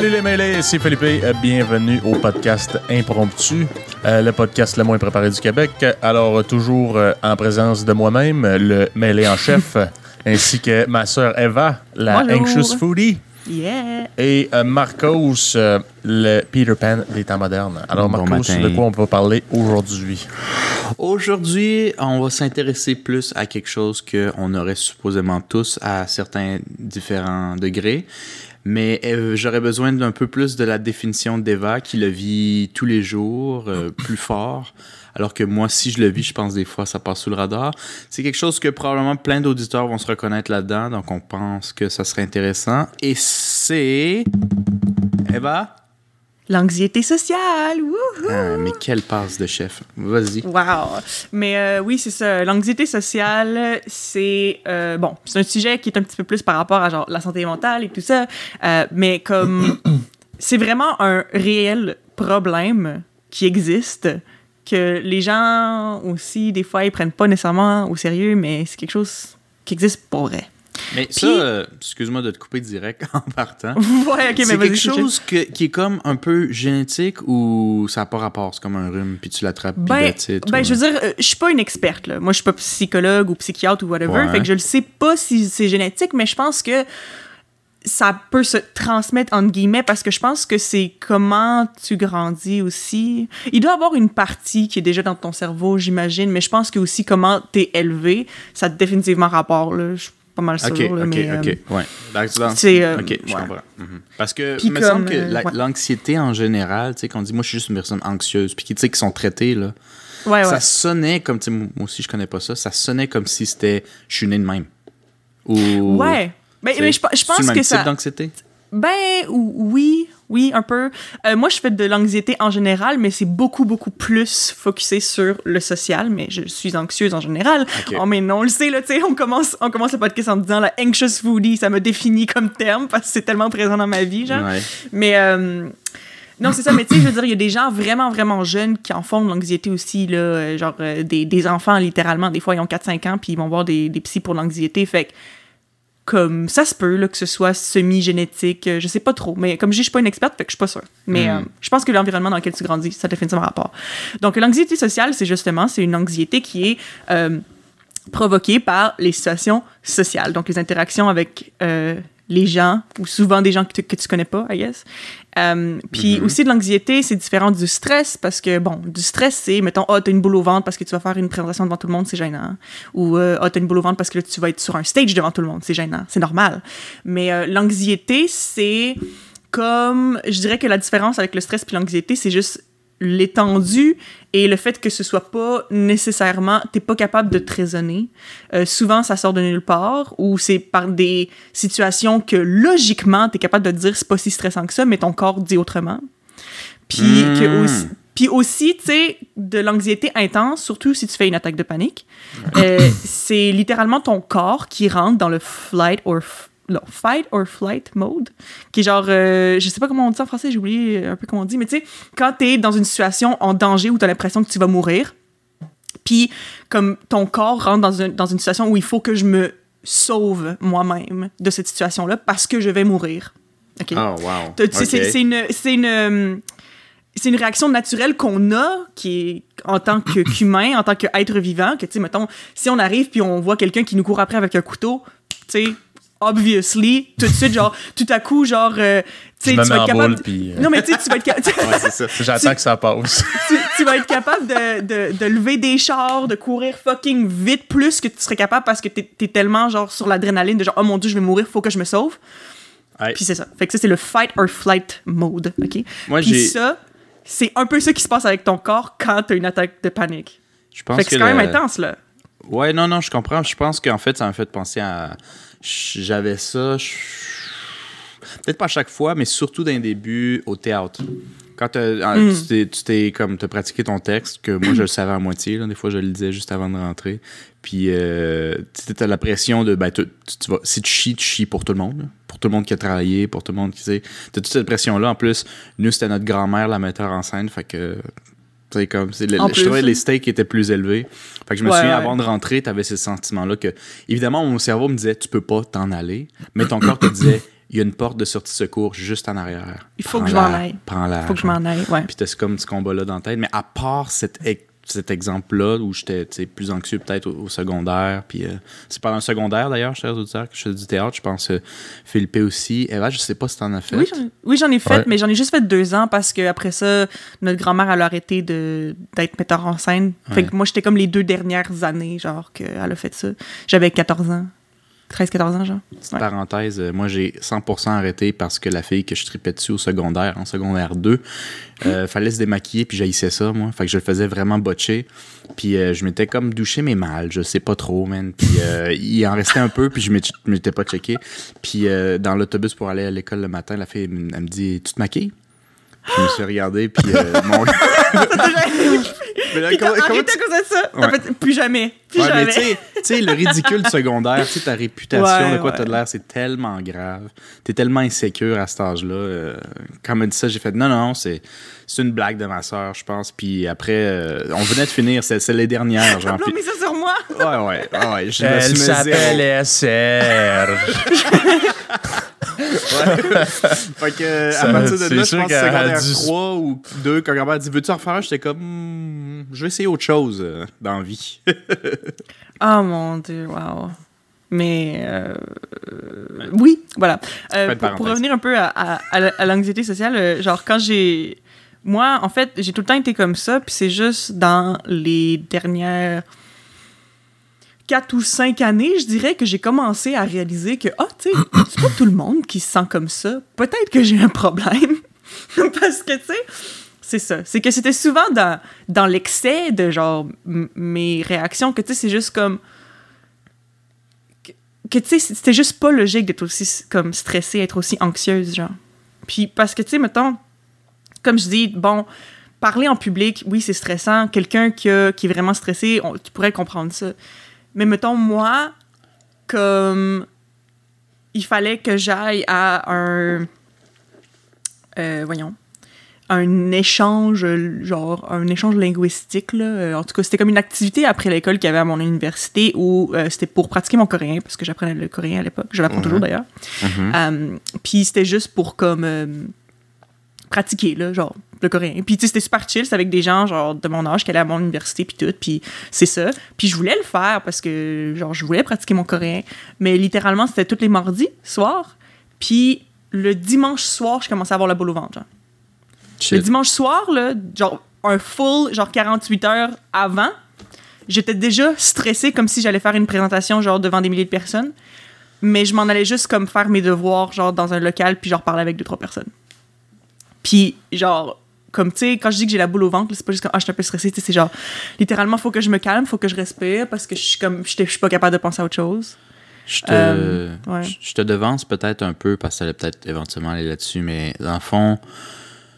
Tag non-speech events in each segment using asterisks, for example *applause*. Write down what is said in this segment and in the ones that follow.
Salut les mêlés, c'est Philippe. Euh, Bienvenue au podcast Impromptu, euh, le podcast le moins préparé du Québec. Alors, toujours euh, en présence de moi-même, le mêlé en chef, *laughs* ainsi que ma sœur Eva, la Bonjour. Anxious Foodie, Yeah! et euh, Marcos, euh, le Peter Pan des temps modernes. Alors, Bon Marcos, matin. de quoi on peut parler aujourd'hui? Aujourd'hui, on va s'intéresser plus à quelque chose qu'on aurait supposément tous à certains différents degrés. Mais euh, j'aurais besoin d'un peu plus de la définition d'Eva qui le vit tous les jours, euh, *laughs* plus fort. Alors que moi, si je le vis, je pense des fois ça passe sous le radar. C'est quelque chose que probablement plein d'auditeurs vont se reconnaître là-dedans, donc on pense que ça serait intéressant. Et c'est... Eva? L'anxiété sociale! Ah, mais quelle passe de chef. Vas-y. Wow! Mais euh, oui, c'est ça. L'anxiété sociale, c'est euh, bon, c'est un sujet qui est un petit peu plus par rapport à genre la santé mentale et tout ça. Euh, mais comme *clears throat* c'est vraiment un réel problème qui existe que les gens aussi des fois ils prennent pas nécessairement au sérieux, mais c'est quelque chose qui existe pour vrai. Mais ça, euh, excuse-moi de te couper direct *laughs* en partant. ouais, ok, mais c'est quelque chose que- qui est comme un peu génétique ou ça n'a pas rapport? C'est comme un rhume, puis tu l'attrapes, puis Ben, ben je veux dire, euh, je suis pas une experte. Là. Moi, je suis pas psychologue ou psychiatre ou whatever. Ouais. Fait que je le sais pas si c'est génétique, mais je pense que ça peut se transmettre entre guillemets parce que je pense que c'est comment tu grandis aussi. Il doit y avoir une partie qui est déjà dans ton cerveau, j'imagine, mais je pense que aussi comment t'es élevé, ça a définitivement rapport. Là. Je pas mal sûre. Ok, là, ok, mais, ok. euh, Ouais. Euh, ok, je ouais. comprends. Mhm. Parce que, il me comme, semble que euh, la- ouais. l'anxiété en général, tu sais, qu'on dit, moi, je suis juste une personne anxieuse, puis qui, tu sais, qui sont traitées, là. ouais. Ça sonnait comme, tu sais, moi aussi, je connais pas ça, ça sonnait comme si c'était, je suis né de même. Ou. Ouais. Ben, mais je, pense que type ça. d'anxiété? Ben ou- oui, oui, un peu. Euh, moi, je fais de l'anxiété en général, mais c'est beaucoup, beaucoup plus focusé sur le social, mais je suis anxieuse en général. Oh, mais non, on le sait, là, tu sais, on commence, on commence le podcast en disant la anxious foodie, ça me définit comme terme parce que c'est tellement présent dans ma vie, genre. Ouais. Mais euh, non, c'est ça, mais tu sais, je veux dire, il y a des gens vraiment, vraiment jeunes qui en font de l'anxiété aussi, là, euh, genre euh, des, des enfants, littéralement. Des fois, ils ont 4-5 ans, puis ils vont voir des, des psys pour l'anxiété. Fait que, comme, ça se peut, là, que ce soit semi-génétique, euh, je sais pas trop. Mais comme je dis, je suis pas une experte, fait que je suis pas sûre. Mais Mm. euh, je pense que l'environnement dans lequel tu grandis, ça définitivement rapport. Donc, l'anxiété sociale, c'est justement, c'est une anxiété qui est... euh, provoquée par les situations sociales, donc les interactions avec euh, les gens, ou souvent des gens que tu, que tu connais pas, I guess. Euh, puis Mhm. aussi de l'anxiété, c'est différent du stress, parce que, bon, du stress, c'est, mettons, ah, t'as une boule au ventre parce que tu vas faire une présentation devant tout le monde, c'est gênant. Ou, euh, ah, t'as une boule au ventre parce que là, tu vas être sur un stage devant tout le monde, c'est gênant, c'est normal. Mais euh, l'anxiété, c'est comme, je dirais que la différence avec le stress puis l'anxiété, c'est juste l'étendue et le fait que ce soit pas nécessairement, t'es pas capable de te raisonner. Euh, souvent, ça sort de nulle part ou c'est par des situations que logiquement, t'es capable de te dire c'est pas si stressant que ça, mais ton corps dit autrement. Puis Mm. que aussi, puis aussi, tu sais, de l'anxiété intense, surtout si tu fais une attaque de panique, euh, c'est littéralement ton corps qui rentre dans le flight or non, fight or flight mode, qui est genre, euh, je sais pas comment on dit ça en français, j'ai oublié un peu comment on dit, mais tu sais, quand t'es dans une situation en danger où t'as l'impression que tu vas mourir, puis comme ton corps rentre dans, un- dans une situation où il faut que je me sauve moi-même de cette situation-là parce que je vais mourir. OK? Oh, wow. Sais, C'est une, une, euh, une réaction naturelle qu'on a, qui est en tant qu'humain, *coughs* en tant qu'être vivant, que, tu sais, mettons, si on arrive puis on voit quelqu'un qui nous court après avec un couteau, tu sais, obviously, tout de suite, genre, tout à coup, genre, euh, tu vas être capable... boule, puis euh, Non, mais tu sais, tu vas être capable... *laughs* Ouais, c'est ça. j'attends que ça passe. tu, tu vas être capable de, de, de lever des chars, de courir fucking vite plus que tu serais capable parce que t'es es tellement genre sur l'adrénaline de genre oh mon dieu je vais mourir faut que je me sauve Ouais. puis c'est ça fait que ça c'est le fight or flight mode ok? Moi, puis j'ai. ça c'est un peu ça qui se passe avec ton corps quand t'as une attaque de panique Je pense fait que c'est quand le- même intense là Ouais, non, non, je comprends. Je pense qu'en fait, ça m'a fait penser à. J'avais ça. je- Peut-être pas à chaque fois, mais surtout d'un début au théâtre. Quand ah, Mm. tu t'es- tu comme t'as pratiqué ton texte, que moi je le savais à moitié, là, des fois je le disais juste avant de rentrer. Puis euh, tu as la pression de ben, tu, tu- tu vas, si tu chies, tu chies pour tout le monde. là. Pour tout le monde qui a travaillé, pour tout le monde qui sait. T'as toute cette pression-là. En plus, nous, c'était notre grand-mère, la metteur en scène. Fait que comme, c'est le- En je trouvais les stakes étaient plus élevés. Fait que je me Ouais, souviens, ouais. avant de rentrer, tu avais ce sentiment-là que, évidemment, mon cerveau me disait, tu peux pas t'en aller, mais ton corps te disait, il y a une porte de sortie de secours juste en arrière. Il faut que je m'en aille. Prends-la. Il faut que je m'en aille, ouais. Puis t'as ce- comme ce combat-là dans la tête. Mais à part cet, ex- cet exemple-là, où j'étais plus anxieux peut-être au, au secondaire, puis euh, c'est pendant le secondaire d'ailleurs, chers auditeurs, que je fais du théâtre, je pense euh, Philippe aussi. Eva, je sais pas si t'en as fait. Oui, j'en- oui, ai fait, Ouais. mais j'en ai juste fait deux ans parce que après ça, notre grand-mère, elle a arrêté de- d'être metteur en scène. Fait Ouais. que moi, j'étais comme les deux dernières années, genre, qu'elle a fait ça. J'avais 14 ans. 13-14 ans, genre. Petite Ouais. parenthèse, euh, moi j'ai 100% arrêté parce que la fille que je tripais dessus au secondaire, en secondaire 2, euh, fallait se démaquiller puis j'haïssais ça, moi. Fait que je le faisais vraiment botcher. Puis euh, je m'étais comme douché mes mal, je sais pas trop, man. Puis euh, il en restait un peu puis je m'étais- pas checké. Puis dans l'autobus pour aller à l'école le matin, la fille elle me dit Tu te maquilles Je me suis regardé puis euh, *laughs* mon. *laughs* Mais là, Puis t'as comment- comment arrêté tu- à cause de ça? Fait plus jamais. Plus Ouais, mais jamais. tu sais- le ridicule du *laughs* secondaire, tu sais, ta réputation, Ouais, de quoi ouais. t'as de l'air, c'est tellement grave. T'es tellement insécure à cet âge-là. euh, quand elle m'a dit ça, j'ai fait non, non, c'est c'est une blague de ma soeur, je pense. Puis après, euh, on venait de finir, c'est les dernières, genre. Puis- mais ça sur moi? ouais, ouais, ouais, ouais. Je me Elle suis mis Serge. Fait que, à partir de là, je pense que secondaire dû- 3 ou 2, quand grand-mère dit Veux-tu en refaire un? J'étais comme Hmm, Je vais essayer autre chose euh, dans la vie. *laughs* Oh mon dieu, wow. Mais euh, oui, voilà. Euh, pour, revenir un peu à, à- à la- à l'anxiété sociale, euh, genre quand j'ai... Moi, en fait, j'ai tout le temps été comme ça, puis c'est juste dans les dernières quatre ou cinq années, je dirais que j'ai commencé à réaliser que, ah, tu sais, c'est pas tout le monde qui se sent comme ça. Peut-être que j'ai un problème. *laughs* Parce que, tu sais, c'est ça. C'est que c'était souvent dans, dans l'excès de, genre, mes réactions, que, tu sais, c'est juste comme que, tu sais, c'était juste pas logique d'être aussi comme stressée, être aussi anxieuse, genre. Puis parce que, tu sais, mettons, comme je dis, bon, parler en public, oui, c'est stressant. Quelqu'un qui, qui est vraiment stressé, on- tu pourrais comprendre ça. Mais mettons, moi, comme il fallait que j'aille à un. euh, voyons. Un échange, genre, un échange linguistique, là. En tout cas, c'était comme une activité après l'école qu'il y avait à mon université où euh, c'était pour pratiquer mon coréen, parce que j'apprenais le coréen à l'époque. Je l'apprends toujours d'ailleurs. Mhm. Euh, puis c'était juste pour comme euh, pratiquer là, genre le coréen. Puis tu sais c'était super chill, c'était avec des gens genre de mon âge qui allaient à mon université puis tout, puis c'est ça. Puis je voulais le faire parce que genre je voulais pratiquer mon coréen, mais littéralement c'était tous les mardis soir. Puis le dimanche soir, je commençais à avoir la boule au ventre. Genre. Le dimanche soir là, genre un full genre 48 heures avant, j'étais déjà stressée comme si j'allais faire une présentation genre devant des milliers de personnes mais je m'en allais juste comme faire mes devoirs genre dans un local puis genre parler avec deux trois personnes puis genre comme tu sais quand je dis que j'ai la boule au ventre c'est pas juste comme ah je suis un peu stressée c'est genre littéralement faut que je me calme faut que je respire parce que je suis comme je suis pas capable de penser à autre chose Je te, Euh, ouais. je te devance peut-être un peu parce que ça allait peut-être éventuellement aller là-dessus, mais dans le fond,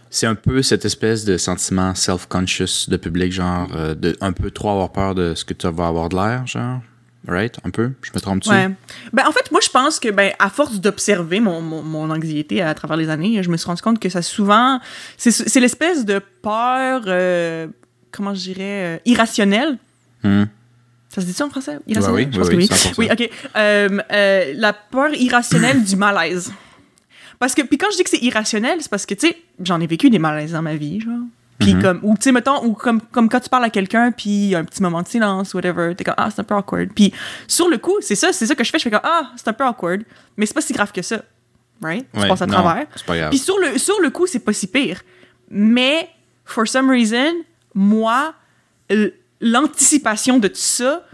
c'est un peu cette espèce de sentiment self-conscious de public, genre euh, de un peu trop avoir peur de ce que tu vas avoir de l'air, genre. Right? Un peu? Je me trompe-tu? ouais ben en fait moi je pense que ben à force d'observer mon, mon, mon anxiété à travers les années je me suis rendu compte que ça souvent c'est c'est l'espèce de peur euh, comment je dirais euh, irrationnelle Hmm. Ça se dit-tu en français? Ouais, Irrationnel? oui, Je oui, que oui, oui. 100%. Oui, OK. Euh, la peur irrationnelle du malaise. Parce que, puis quand je dis que c'est irrationnel, c'est parce que, tu sais, j'en ai vécu des malaises dans ma vie, genre. Puis Mhm. comme, ou tu sais, mettons, ou comme, comme quand tu parles à quelqu'un, puis il y a un petit moment de silence, whatever, t'es comme, ah, c'est un peu awkward. Puis sur le coup, c'est ça, c'est ça que je fais, je fais comme, ah, c'est un peu awkward, mais c'est pas si grave que ça, right? Tu Ouais, passes à non, travers. Puis sur le, sur le coup, c'est pas si pire. Mais, for some reason, moi, l'anticipation de tout ça,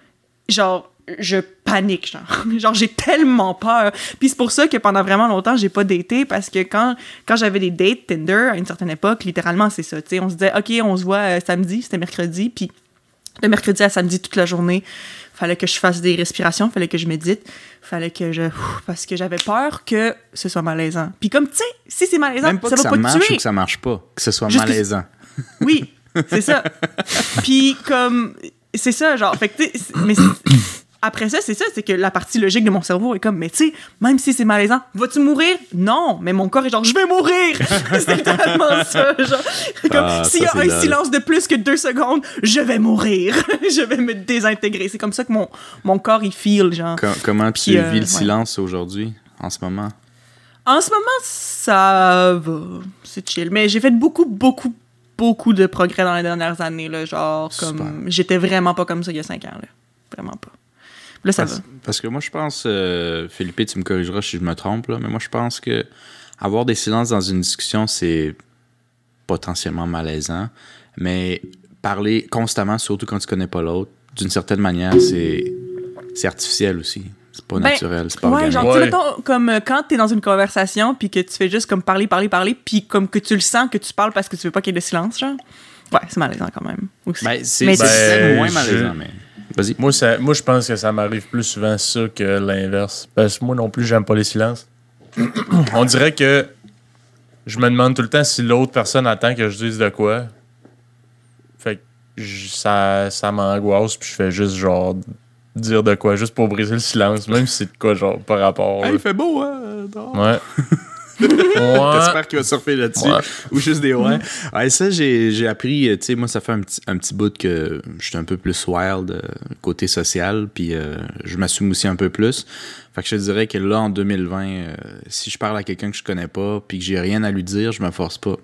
genre, je panique, genre. *laughs* genre, j'ai tellement peur. Puis c'est pour ça que pendant vraiment longtemps, j'ai pas daté, parce que quand, quand j'avais des dates Tinder, à une certaine époque, littéralement, c'est ça. Tu sais, on se disait, OK, on se voit euh, samedi, c'était mercredi, puis de mercredi à samedi toute la journée, fallait que je fasse des respirations, fallait que je médite, fallait que je... Parce que j'avais peur que ce soit malaisant. Puis comme, tu sais, si c'est malaisant, Même pas ça que va ça pas marche te ou que ça marche pas, que ce soit Juste que- malaisant. *laughs* Oui, c'est ça. *laughs* Puis comme c'est ça genre fait que mais après ça c'est ça c'est que la partie logique de mon cerveau est comme mais tu sais même si c'est malaisant vas-tu mourir? Non mais mon corps est genre je vais mourir *laughs* c'est littéralement ça genre comme Ah, s'il y a un silence de plus que deux secondes je vais mourir *laughs* je vais me désintégrer c'est comme ça que mon mon corps il feel genre Com- comment tu Puis, euh, vis le ouais. silence aujourd'hui, en ce moment? En ce moment, ça va. C'est chill. Mais j'ai fait beaucoup, beaucoup, beaucoup de progrès dans les dernières années. Là, genre, comme. J'étais vraiment pas comme ça il y a cinq ans. Là. Vraiment pas. Là, ça parce, va. parce que moi, je pense, euh, Philippe, tu me corrigeras si je me trompe, là, mais moi, je pense que avoir des silences dans une discussion, c'est potentiellement malaisant. Mais parler constamment, surtout quand tu connais pas l'autre, d'une certaine manière, c'est c'est artificiel aussi. C'est pas Ben, naturel, c'est pas Ouais, organique. genre, Ouais. mettons, comme euh, quand t'es dans une conversation, puis que tu fais juste comme parler, parler, parler, puis comme que tu le sens que tu parles parce que tu veux pas qu'il y ait de silence, genre. Ouais, c'est malaisant quand même. Aussi. Ben, c'est moins je- malaisant, mais. Vas-y. Moi, ça, moi, je pense que ça m'arrive plus souvent ça que l'inverse. Parce que moi non plus, j'aime pas les silences. *clears throat* On dirait que je me demande tout le temps si l'autre personne attend que je dise de quoi. Fait que je- ça, ça m'angoisse, puis je fais juste genre dire de quoi, juste pour briser le silence, même si c'est de quoi, genre, par rapport. Là. il fait beau, hein? Ouais. *laughs* J'espère qu'il va surfer là-dessus. Ouais. *laughs* Ou juste des ouais. Ouais, ça, j'ai j'ai appris, euh, tu sais, moi, ça fait un petit, un petit bout que je suis un peu plus wild euh, côté social, puis euh, je m'assume aussi un peu plus. Fait que je te dirais que là, en 2020, euh, si je parle à quelqu'un que je connais pas, puis que j'ai rien à lui dire, je me force pas.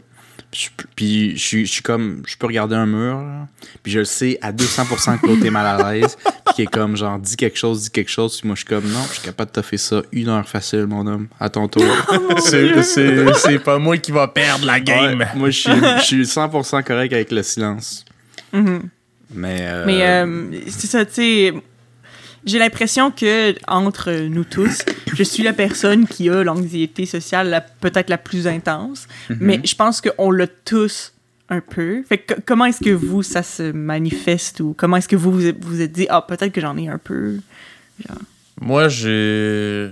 Puis je- Puis je suis- je suis comme, je peux regarder un mur, là, puis je le sais à 200% que l'autre est mal à l'aise, *laughs* puis qui est comme, genre, dis quelque chose, dis quelque chose, puis moi, je suis comme, non, je suis capable de te faire ça une heure facile, mon homme, à ton tour. *laughs* C'est- C'est pas moi qui va perdre la game. Ouais, moi, je suis, je suis 100% correct avec le silence. Mhm. Mais. euh, Mais euh, c'est ça, tu sais. J'ai l'impression que entre nous tous, je suis la personne qui a l'anxiété sociale peut-être la plus intense, Mhm. mais je pense qu'on l'a tous un peu. Fait que co- comment est-ce que vous, ça se manifeste ou comment est-ce que vous vous êtes- vous êtes dit, ah, peut-être que j'en ai un peu. Moi, j'ai.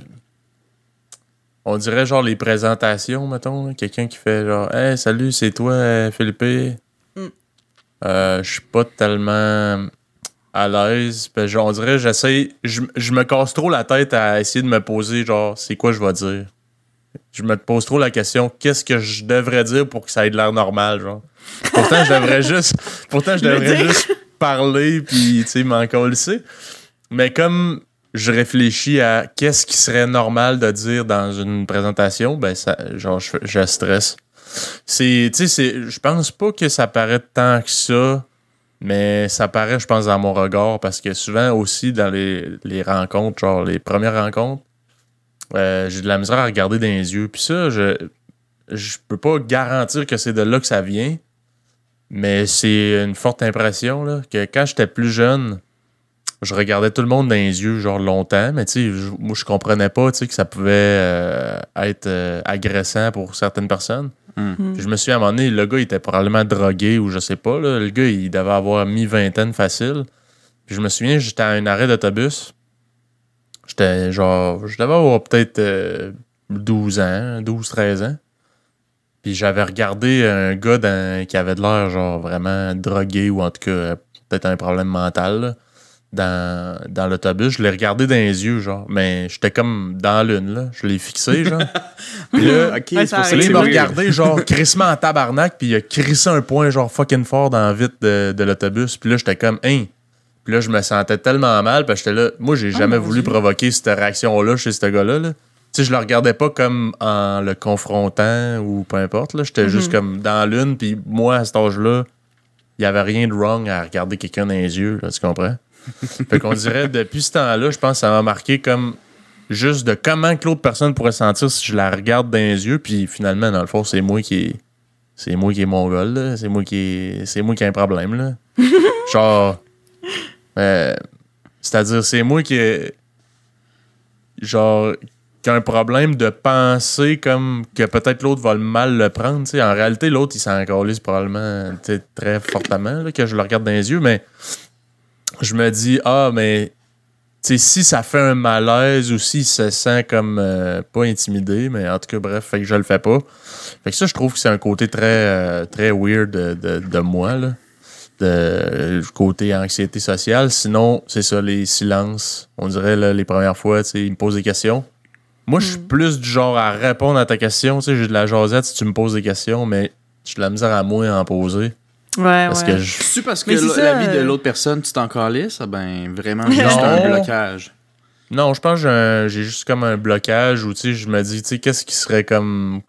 On dirait genre les présentations, mettons. Quelqu'un qui fait genre Hey, salut, c'est toi, Philippe. Mm. Euh, je suis pas tellement à l'aise. Puis genre, on dirait, j'essaie. Je je me casse trop la tête à essayer de me poser, genre, c'est quoi je vais dire? Je me pose trop la question, qu'est-ce que je devrais dire pour que ça ait de l'air normal, genre? Pourtant, je devrais *laughs* juste. Pourtant, je devrais juste parler, puis, tu sais, m'en colisser. Mais comme je réfléchis à qu'est-ce qui serait normal de dire dans une présentation, ben ça, genre je, je stresse. C'est, tu sais, je pense pas que ça paraît tant que ça, mais ça paraît, je pense, dans mon regard parce que souvent aussi dans les, rencontres, genre les premières rencontres, euh, j'ai de la misère à regarder dans les yeux. Puis ça, je, je peux pas garantir que c'est de là que ça vient, mais c'est une forte impression là, que quand j'étais plus jeune, je regardais tout le monde dans les yeux, genre longtemps, mais tu sais, moi, je comprenais pas, que ça pouvait euh, être euh, agressant pour certaines personnes. Mm. Puis je me suis à un moment donné, le gars, il était probablement drogué ou je sais pas, là. Le gars, il devait avoir mi-vingtaine facile. Puis je me souviens, j'étais à un arrêt d'autobus. J'étais genre, je devais avoir peut-être euh, 12 ans, 12, 13 ans. Puis j'avais regardé un gars dans- qui avait de l'air, genre, vraiment drogué ou en tout cas, euh, peut-être un problème mental, là, dans, dans l'autobus. Je l'ai regardé dans les yeux, genre, mais j'étais comme dans l'une, là. Je l'ai fixé, genre. *laughs* Puis là, Ok, Ouais, ça il m'a regardé, genre, crissement en tabarnak, puis il a crissé un point, genre, fucking fort dans la vitre de, de l'autobus. Puis là, j'étais comme, hein. Puis là, je me sentais tellement mal, parce que j'étais là. Moi, j'ai jamais mon voulu Dieu. provoquer cette réaction-là chez ce gars-là, là. Tu sais, je le regardais pas comme en le confrontant ou peu importe, là. J'étais juste comme dans l'une, puis moi, à cet âge-là, il y avait rien de wrong à regarder quelqu'un dans les yeux, là, tu comprends? *laughs* fait qu'on dirait, depuis ce temps-là, je pense que ça m'a marqué comme juste de comment que l'autre personne pourrait sentir si je la regarde dans les yeux, puis finalement, dans le fond, c'est moi qui est. C'est moi qui est mongol, là. C'est moi qui est. C'est moi qui ai un problème, là. *laughs* Genre. euh, C'est-à-dire, c'est moi qui est. Genre. Qui a un problème de penser comme que peut-être l'autre va le mal le prendre. En réalité, l'autre, il s'en probablement très fortement là, que je le regarde dans les yeux, mais je me dis, ah, mais tu sais, si ça fait un malaise ou s'il se sent comme euh, pas intimidé, mais en tout cas, bref, fait que je le fais pas. Fait que ça, je trouve que c'est un côté très, euh, très weird de, de, de moi, là. De, euh, côté anxiété sociale. Sinon, c'est ça, les silences. On dirait, là, les premières fois, tu sais, il me pose des questions. Moi, je suis plus du genre à répondre à ta question. Tu sais, j'ai de la jasette si tu me poses des questions, mais j'ai de la misère à moi à en poser. Ouais, Parce ouais. que je C'est parce que la, ça, la vie de euh, l'autre personne, tu t'en calisses, ah ben vraiment, Non. juste un blocage. Non, je pense que j'ai un- j'ai juste comme un blocage où, tu sais, je me dis, tu sais, qu'est-ce qui serait comme...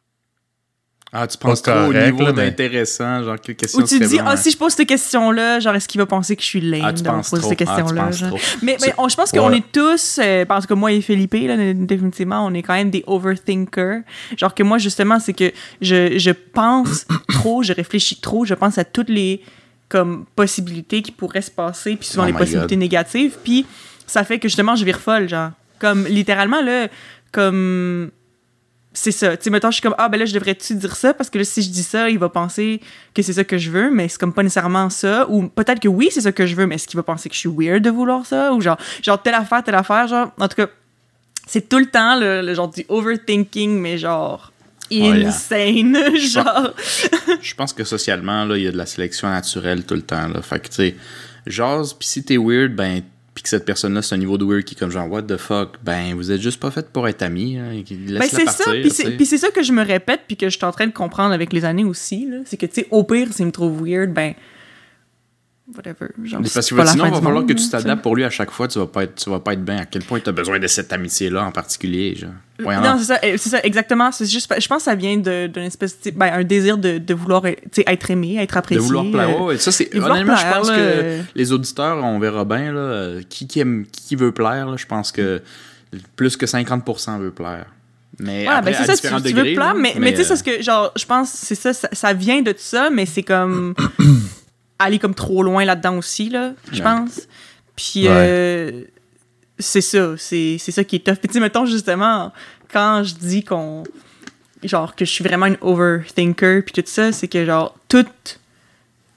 Ah, tu penses Pas trop au niveau d'intéressant, genre quelle question Ou tu dis, ah, si je pose cette question-là, genre, est-ce qu'il va penser que je suis lame Ah, tu penses poser trop. cette Ah, tu question-là? trop. Mais, mais on- je pense qu'on Ouais. est tous, euh, parce que moi et Philippe, là, définitivement, on est quand même des overthinkers. Genre que moi, justement, c'est que je, je pense *coughs* trop, je réfléchis trop, je pense à toutes les comme possibilités qui pourraient se passer, puis souvent Oh les possibilités God. négatives, puis ça fait que justement, je vire folle, genre. Comme littéralement, là, comme c'est ça. Tu sais, mettons, je suis comme, ah, ben là, je devrais-tu dire ça? Parce que là, si je dis ça, il va penser que c'est ça que je veux, mais c'est comme pas nécessairement ça. Ou peut-être que oui, c'est ça que je veux, mais est-ce qu'il va penser que je suis weird de vouloir ça? Ou genre, genre telle affaire, telle affaire, genre. En tout cas, c'est tout le temps le, le genre du overthinking, mais genre. yeah. Insane, *laughs* genre. *laughs* Je pense que socialement, là, il y a de la sélection naturelle tout le temps. Là. Fait que, tu sais, jase, puis si t'es weird, ben, puis que cette personne-là, c'est un niveau de weird qui est comme genre, what the fuck, ben, vous êtes juste pas fait pour être amis. Hein, Ben, c'est ça, puis c'est, ça que je me répète, puis que je suis en train de comprendre avec les années aussi. C'est que, tu sais, au pire, s'il me trouve weird, ben. Whatever. Genre, Parce que sinon, il va falloir monde, que tu t'adaptes pour lui à chaque fois. Tu vas pas être, tu vas pas être bien. À quel point tu as besoin de cette amitié-là en particulier. Genre? Non, c'est ça, eh, c'est ça, exactement. C'est juste, je pense que ça vient de- d'une espèce, de- ben, un désir de, de vouloir sais, être aimé, être de apprécié. vouloir plaire. euh, Ouais, ouais, ça, c'est, de vouloir honnêtement, je pense là, que euh. les auditeurs, on verra bien, là, euh, qui, qui, aime, qui veut plaire. Là, je pense que plus que 50% veut plaire. Mais Ouais, après, ben c'est ça, différents tu, tu veux plaire, mais, mais, tu sais, euh, c'est ce que, genre, je pense, c'est ça, ça, ça vient de ça, mais c'est comme *clears throat* aller comme trop loin là-dedans aussi, là, je Ouais. pense. Puis, euh, c'est ça, c'est c'est ça qui est tough. Puis, tu mettons, justement, quand je dis qu'on, genre, que je suis vraiment une overthinker, puis tout ça, c'est que, genre, toutes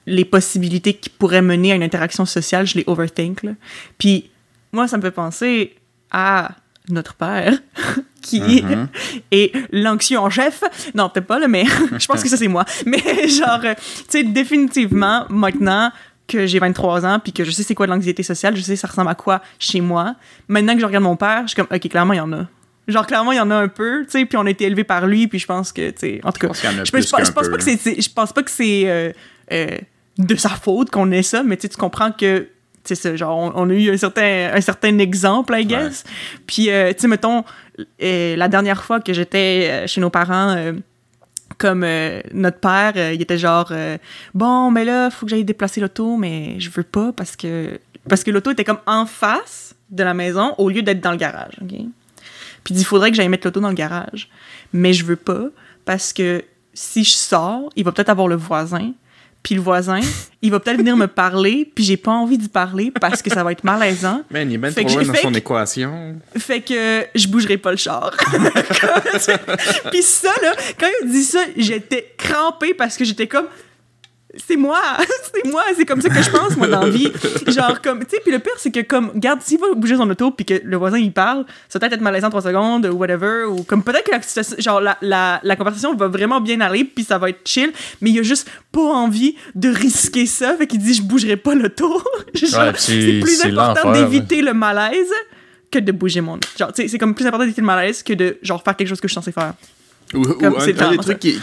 les possibilités qui pourraient mener à une interaction sociale, je les overthink, là. Puis, moi, ça me fait penser à notre père, *laughs* qui Mhm. *laughs* est l'anxieux en chef. Non, peut-être pas, là, mais *laughs* je pense que ça, c'est moi. Mais genre, euh, tu sais, définitivement, maintenant que j'ai 23 ans, puis que je sais c'est quoi de l'anxiété sociale, je sais ça ressemble à quoi chez moi, maintenant que je regarde mon père, je suis comme, OK, clairement, il y en a. Genre, clairement, il y en a un peu, tu sais, puis on a été élevé par lui, puis je pense que, tu sais, en tout cas, pense je, pense, pense peu, pas que c'est, je pense pas que c'est euh, euh, de sa faute qu'on ait ça, mais tu comprends que c'est ça, genre, on, on a eu un certain, un certain exemple, I guess. Puis, euh, tu sais, mettons, euh, la dernière fois que j'étais euh, chez nos parents, euh, comme notre père, il était genre, bon, mais là, faut que j'aille déplacer l'auto, mais je veux pas parce que, parce que l'auto était comme en face de la maison au lieu d'être dans le garage, OK? Puis il dit, il faudrait que j'aille mettre l'auto dans le garage. Mais je veux pas parce que si je sors, il va peut-être avoir le voisin. Puis le voisin, il va peut-être venir me parler, puis j'ai pas envie d'y parler parce que ça va être malaisant. *laughs* Man, il est bien trop loin dans fait son que- équation. Fait que je bougerai pas le char. *laughs* Puis ça, là, quand il dit ça, j'étais crampée parce que j'étais comme. C'est moi, *laughs* c'est moi, c'est comme ça que je pense, moi, dans la vie. Genre, comme, tu sais, puis le pire, c'est que, comme, garde, s'il va bouger son auto, puis que le voisin, il parle, ça peut-être être malaisant 3 secondes, ou whatever, ou comme, peut-être que la, genre, la, la, la conversation va vraiment bien aller, puis ça va être chill, mais il a juste pas envie de risquer ça, fait qu'il dit, je bougerai pas l'auto. *laughs* Ouais, c'est plus important d'éviter le malaise que de bouger mon genre tu sais c'est comme plus important d'éviter le malaise que de genre faire quelque chose que je suis censé faire Ou, un, c'est un des trucs qui,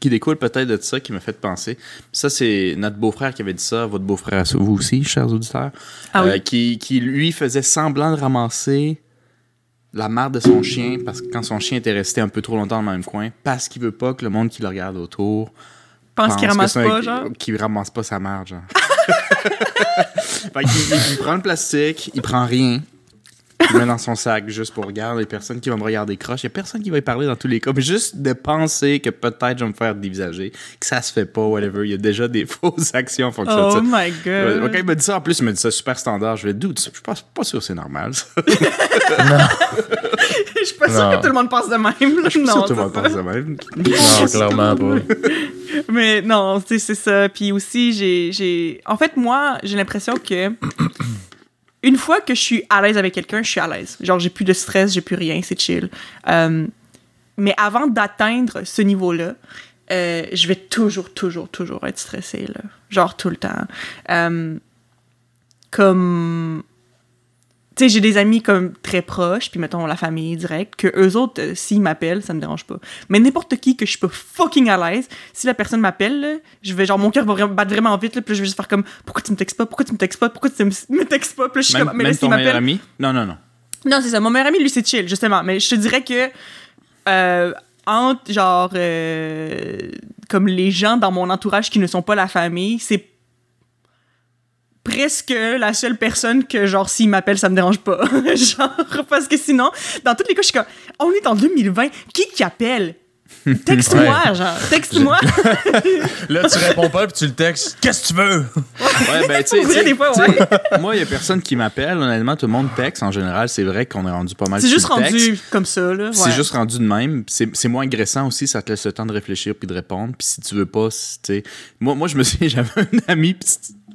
qui, découle peut-être de ça qui m'a fait penser. Ça, c'est notre beau-frère qui avait dit ça, votre beau-frère, vous aussi, chers auditeurs, Ah oui. euh, qui, qui, lui, faisait semblant de ramasser la marde de son chien parce que quand son chien était resté un peu trop longtemps dans le même coin, parce qu'il veut pas que le monde qui le regarde autour pense qu'il que ramasse c'est un- pas genre? Qu'il ramasse pas sa marde, genre. *laughs* fait qu'il il- il prend le plastique, il prend rien. Le met dans son sac juste pour regarder. Il y a personne qui va me regarder croche. Il y a personne qui va y parler dans tous les cas. Mais juste de penser que peut-être je vais me faire dévisager, que ça se fait pas, whatever. Il y a déjà des *laughs* fausses actions en fonction de oh ça. my Ouais, god Quand il m'a dit ça, en plus, il m'a dit ça super standard. Je vais doute, je suis pas, pas sûr que c'est normal. ça. *laughs* je suis pas sûre Non. que tout le monde pense de même. Je suis non sûr que tout le monde pense de même. Non, clairement pas. mais non tu sais, c'est ça puis aussi j'ai j'ai en fait moi j'ai l'impression que une fois que je suis à l'aise avec quelqu'un je suis à l'aise. Genre j'ai plus de stress j'ai plus rien c'est chill. Euh, mais avant d'atteindre ce niveau là euh, je vais toujours toujours toujours être stressée là. Genre tout le temps. Euh, comme tu sais j'ai des amis comme très proches puis mettons la famille directe que eux autres euh, s'ils m'appellent ça me dérange pas mais n'importe qui que je suis pas fucking à l'aise si la personne m'appelle je vais genre mon cœur va vraiment battre vraiment vite là, puis je vais juste faire comme pourquoi tu me textes pas? Pourquoi tu me textes pas? Pourquoi tu me *laughs* textes pas? Puis je suis Même, comme mais là s'il m'appelle ami? Non, non, non. Non, c'est ça. Mon meilleur ami, lui, c'est chill, justement. Mais je te dirais que euh, entre, genre, euh, comme les gens dans mon entourage qui ne sont pas la famille, c'est presque la seule personne que, genre, s'il m'appelle, ça me dérange pas. *laughs* genre, parce que sinon, dans toutes les cas, je suis comme, on est en 2020, qui qui appelle? *laughs* Texte-moi, Ouais. genre, texte-moi. *laughs* Là, tu réponds pas, puis tu le textes. Qu'est-ce que tu veux? Ouais, ben, tu sais, moi, il y a personne qui m'appelle. Honnêtement, tout le monde texte. En général, c'est vrai qu'on est rendu pas mal C'est juste le texte. rendu comme ça, là. C'est juste rendu de même. C'est c'est moins agressant aussi, ça te laisse le temps de réfléchir puis de répondre. Puis si tu veux pas, si- tu sais. Moi, moi, je me souviens, j'avais un ami, puis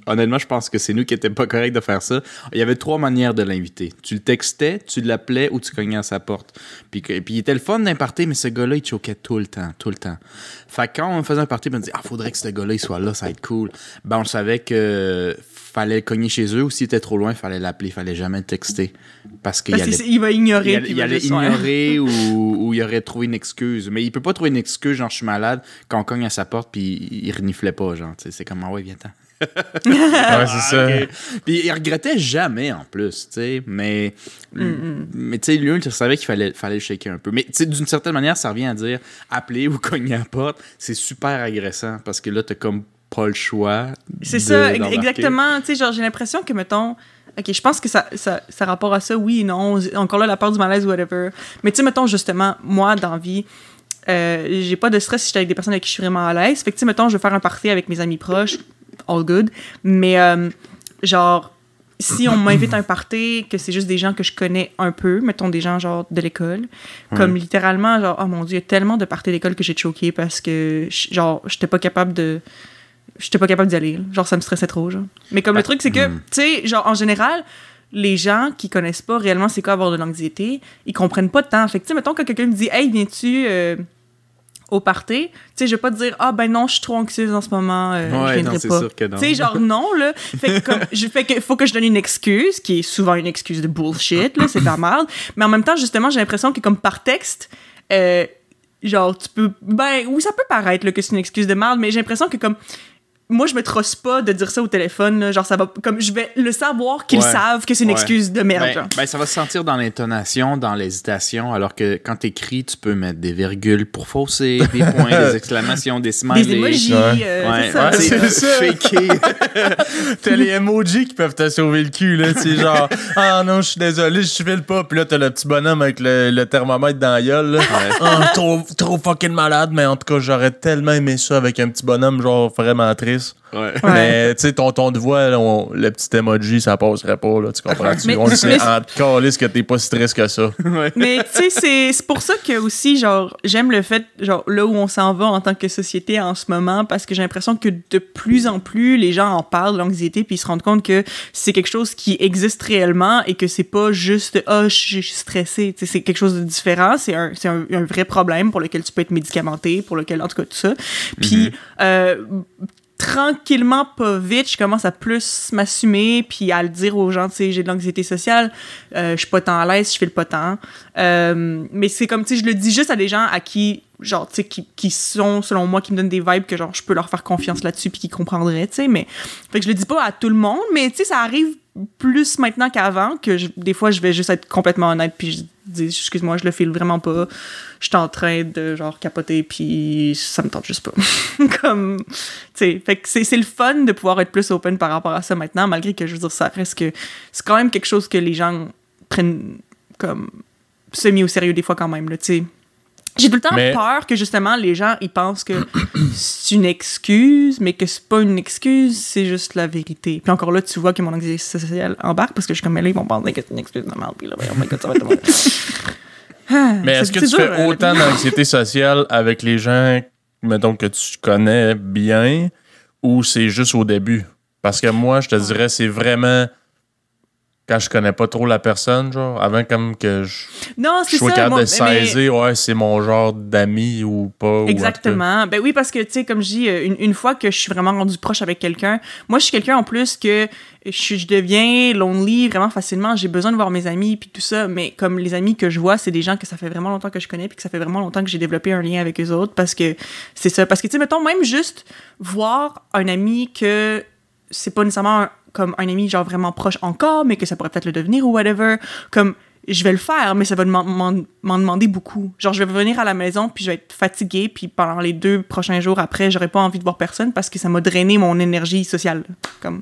honnêtement, je pense que c'est nous qui étions pas corrects de faire ça. Il y avait trois manières de l'inviter. Tu le textais, tu l'appelais ou tu cognais à sa porte. Puis, puis il était le fun d'un party, mais ce gars-là, il choquait tout le temps, tout le temps. Fait que quand on faisait un party, on disait, ah, faudrait que ce gars-là, il soit là, ça va être cool. Ben, on savait que fallait cogner chez eux ou s'il était trop loin, fallait l'appeler, fallait jamais le texter. Parce qu'il allait qu'il va ignorer. il, allait- il va allait ignorer *laughs* ou, ou il aurait trouvé une excuse. Mais il peut pas trouver une excuse, genre je suis malade, quand on cogne à sa porte puis il reniflait pas, genre. C'est comme, ah ouais, viens-t'en. Ouais, c'est ça. Ok. Puis il regrettait jamais en plus, tu sais. Mais, Mm, mais tu sais, lui, il savait qu'il fallait, fallait le shaker un peu. Mais tu sais, d'une certaine manière, ça revient à dire appeler ou *laughs* cogner à la porte, c'est super agressant parce que là, t'as comme pas le choix. C'est de- ça, exactement. Tu sais, genre, j'ai l'impression que, mettons, OK, je pense que ça, ça, ça rapport à ça, oui et non. Encore là, la peur du malaise, whatever. Mais tu sais, mettons, justement, moi, dans vie, euh, j'ai pas de stress si j'étais avec des personnes avec qui je suis vraiment à l'aise. Fait que, tu sais, mettons, je veux faire un party avec mes amis proches, all good. Mais, euh, genre, si on m'invite à un party, que c'est juste des gens que je connais un peu, mettons des gens genre de l'école, comme littéralement, genre, oh mon dieu, il y a tellement de parties d'école que j'ai choqué parce que, genre, j'étais pas capable de. J'étais pas capable d'y aller. Genre, ça me stressait trop, genre. Mais comme le truc, c'est que, tu sais, genre, en général, les gens qui connaissent pas réellement c'est quoi avoir de l'anxiété, ils comprennent pas de temps. Fait que, tu sais, mettons que quelqu'un me dit, hey, viens-tu euh, au party? Tu sais, je vais pas te dire, ah, ben non, je suis trop anxieuse en ce moment, euh, je Ouais, viendrai non, c'est pas. sûr que non. Tu sais, genre, non, là. Fait que, comme, je fais que, faut que je donne une excuse, qui est souvent une excuse de bullshit, là, c'est de la merde. Mais en même temps, justement, j'ai l'impression que, comme par texte, euh, genre, tu peux. Ben, oui, ça peut paraître là, que c'est une excuse de merde, mais j'ai l'impression que, comme. Moi, je me trosse pas de dire ça au téléphone, là, genre, ça va. Comme, je vais le savoir qu'ils Ouais. savent que c'est une Ouais. excuse de merde, Ben, ben, ça va se sentir dans l'intonation, dans l'hésitation, alors que quand t'écris, tu peux mettre des virgules pour fausser, des *laughs* points, des exclamations, des smileys. Des emojis, Ouais. euh, Ouais, c'est ça. faké. *laughs* T'as les emojis qui peuvent te sauver le cul, là. C'est genre, *laughs* ah non, je suis désolé, je file pas. Puis là, t'as le petit bonhomme avec le, le thermomètre dans la gueule, là. Ah, trop, trop fucking malade, mais en tout cas, j'aurais tellement aimé ça avec un petit bonhomme, genre, vraiment triste. Ouais. Mais, tu sais, ton ton de voix, là, on- le petit emoji, ça passerait pas, là. Tu comprends-tu? Mais- on le sait mais- en calisse que t'es pas si triste que ça. Mais tu sais, c'est- c'est pour ça que aussi, genre, j'aime le fait, genre, là où on s'en va en tant que société en ce moment, parce que j'ai l'impression que de plus en plus, les gens en parlent l'anxiété, puis ils se rendent compte que c'est quelque chose qui existe réellement et que c'est pas juste, ah, je suis stressé. Tu sais, c'est quelque chose de différent. C'est un, c'est un, un vrai problème pour lequel tu peux être médicamenté, pour lequel, en tout cas, tout ça. Puis, euh, tranquillement, pas vite, je commence à plus m'assumer puis à le dire aux gens, tu sais, j'ai de l'anxiété sociale, euh, je suis pas tant à l'aise, je fais le pas tant. Euh, mais c'est comme, tu sais, je le dis juste à des gens à qui, genre, tu sais, qui, qui sont, selon moi, qui me donnent des vibes que, genre, je peux leur faire confiance là-dessus puis qui comprendraient, tu sais, mais... Fait que je le dis pas à tout le monde, mais, tu sais, ça arrive plus maintenant qu'avant, que des fois, je vais juste être complètement honnête puis je dis, excuse-moi, je le file vraiment pas, je suis en train de, genre, capoter puis ça me tente juste pas. *laughs* comme, tu sais, fait que c'est le fun de pouvoir être plus open par rapport à ça maintenant, malgré que, je veux dire, ça reste que c'est quand même quelque chose que les gens prennent comme semi au sérieux des fois quand même, tu sais. J'ai tout le temps Mais- peur que justement les gens ils pensent que c'est une excuse, mais que c'est pas une excuse, c'est juste la vérité. Puis encore là, tu vois que mon anxiété sociale embarque parce que je suis comme, là, ils vont penser que c'est une excuse merde, puis là, oh my god, ça va être mal. *laughs* Ah, Mais est-ce que tu dur, fais euh, autant d'anxiété sociale avec les gens, mettons, que tu connais bien, ou c'est juste au début? Parce que moi, je te dirais, c'est vraiment quand je connais pas trop la personne, genre, avant comme que je, Non, je sois ça. capable moi, de mais- saisir, ouais, c'est mon genre d'ami ou pas. ou. Exactement. Ben oui, parce que, tu sais, comme je dis, euh, une, une fois que je suis vraiment rendu proche avec quelqu'un, moi, je suis quelqu'un en plus que je deviens lonely vraiment facilement. J'ai besoin de voir mes amis puis tout ça. Mais comme les amis que je vois, c'est des gens que ça fait vraiment longtemps que je connais puis que ça fait vraiment longtemps que j'ai développé un lien avec eux autres parce que c'est ça. Parce que, tu sais, mettons, même juste voir un ami que c'est pas nécessairement un- comme un ami genre vraiment proche encore, mais que ça pourrait peut-être le devenir ou whatever. Comme je vais le faire, mais ça va m'en- demander beaucoup. Genre, je vais venir à la maison, puis je vais être fatiguée, puis pendant les deux prochains jours après, j'aurai pas envie de voir personne parce que ça m'a drainé mon énergie sociale. Comme.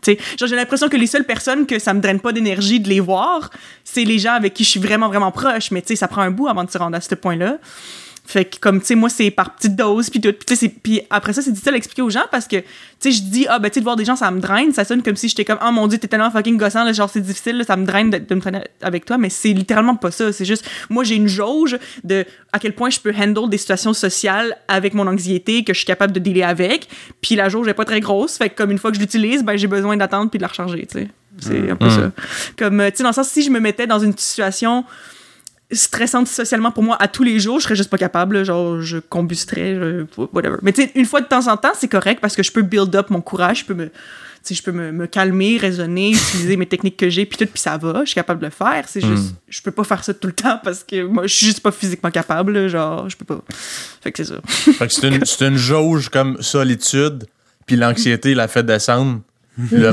Tu sais, genre, j'ai l'impression que les seules personnes que ça me draine pas d'énergie de les voir, c'est les gens avec qui je suis vraiment, vraiment proche. Mais tu sais, ça prend un bout avant de se rendre à ce point-là. Fait que, comme, tu sais, moi, c'est par petites doses, puis tout. Puis, après ça, c'est difficile à expliquer aux gens parce que, tu sais, je dis, ah, ben, tu sais, de voir des gens, ça me draine. Ça sonne comme si j'étais comme, oh mon dieu, t'es tellement fucking gossant, là, genre, c'est difficile, là, ça me draine de, de me traîner avec toi. Mais c'est littéralement pas ça. C'est juste, moi, j'ai une jauge de à quel point je peux handle des situations sociales avec mon anxiété que je suis capable de dealer avec. Puis la jauge est pas très grosse. Fait que, comme une fois que je l'utilise, ben, j'ai besoin d'attendre puis de la recharger, tu sais. C'est un peu Mm. ça. Comme, euh, tu sais, dans le sens, si je me mettais dans une situation stressante socialement pour moi à tous les jours, je serais juste pas capable, là, genre je combusterais, je- whatever. Mais tu sais, une fois de temps en temps, c'est correct parce que je peux build up mon courage, je peux me je peux me, me calmer, raisonner, *laughs* utiliser mes techniques que j'ai, puis tout, puis ça va, je suis capable de le faire. C'est juste, je peux pas faire ça tout le temps parce que moi, je suis juste pas physiquement capable, là, genre, je peux pas. Fait que c'est ça. *laughs* Fait que c'est une, c'est une jauge comme solitude, puis l'anxiété la fait descendre. Là,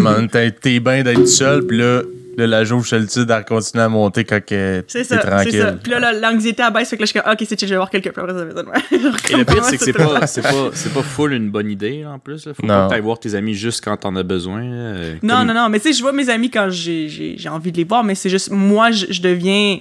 t'es bien d'être seul, puis là, là, la jauge solitude, elle continue à monter quand que C'est t'es ça, c'est tranquille. ça. Puis là, la- l'anxiété abaisse, fait que là, je suis comme, ok, c'est chill, je vais voir quelqu'un, puis après, ça va être *laughs* Et le pire, c'est que c'est pas, c'est pas, c'est pas full une bonne idée, là, en plus. Là. Faut Non. pas que t'ailles voir tes amis juste quand t'en as besoin. là. Euh, Non, comme- non, non, mais tu sais, je vois mes amis quand j'ai- j'ai j'ai envie de les voir, mais c'est juste, moi, je, je deviens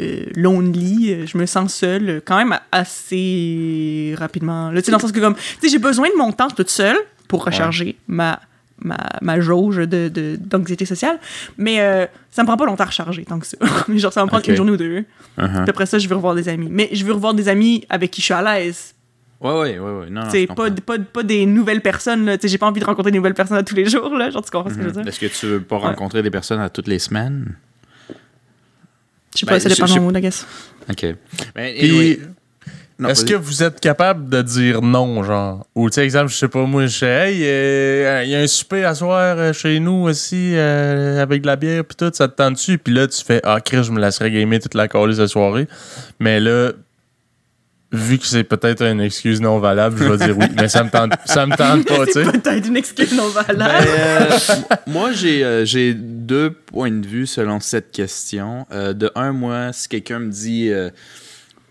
euh, lonely, euh, je me sens seule quand même assez rapidement. Là, tu sais, dans le sens que, comme, tu sais, j'ai besoin de mon temps toute seule pour recharger ma, ma, ma jauge de- de- d'anxiété sociale, mais euh, ça me prend pas longtemps à recharger tant que ça. *laughs* Genre, ça va me prendre Ok. une journée ou deux. Uh-huh. Puis après ça, je veux revoir des amis. Mais je veux revoir des amis avec qui je suis à l'aise. Ouais, ouais, ouais, ouais. Non, C'est pas, pas, pas des nouvelles personnes. là. J'ai pas envie de rencontrer des nouvelles personnes à tous les jours. Là. Genre, tu comprends ce que je veux dire? Est-ce que tu veux pas rencontrer des personnes à toutes les semaines? Je sais Ben, pas, ça dépend de mon mood, I guess. Ok. Ben, anyway, est-ce que vous êtes capable de dire non, genre? Ou, tu sais, exemple, je sais pas, moi, je sais, hey, euh, il y a un souper à soir euh, chez nous aussi, euh, avec de la bière, puis tout, ça te tente dessus? Puis là, tu fais, ah, Chris, je me laisserais gamer toute la calée cette soirée. Mais là, vu que c'est peut-être une excuse non valable, je vais dire oui. *laughs* Mais ça me tente, ça me tente pas, tu sais. C'est peut-être une excuse non Ben, valable. euh, *laughs* moi, j'ai euh, j'ai deux points de vue selon cette question. Euh, de un, moi, si quelqu'un me dit.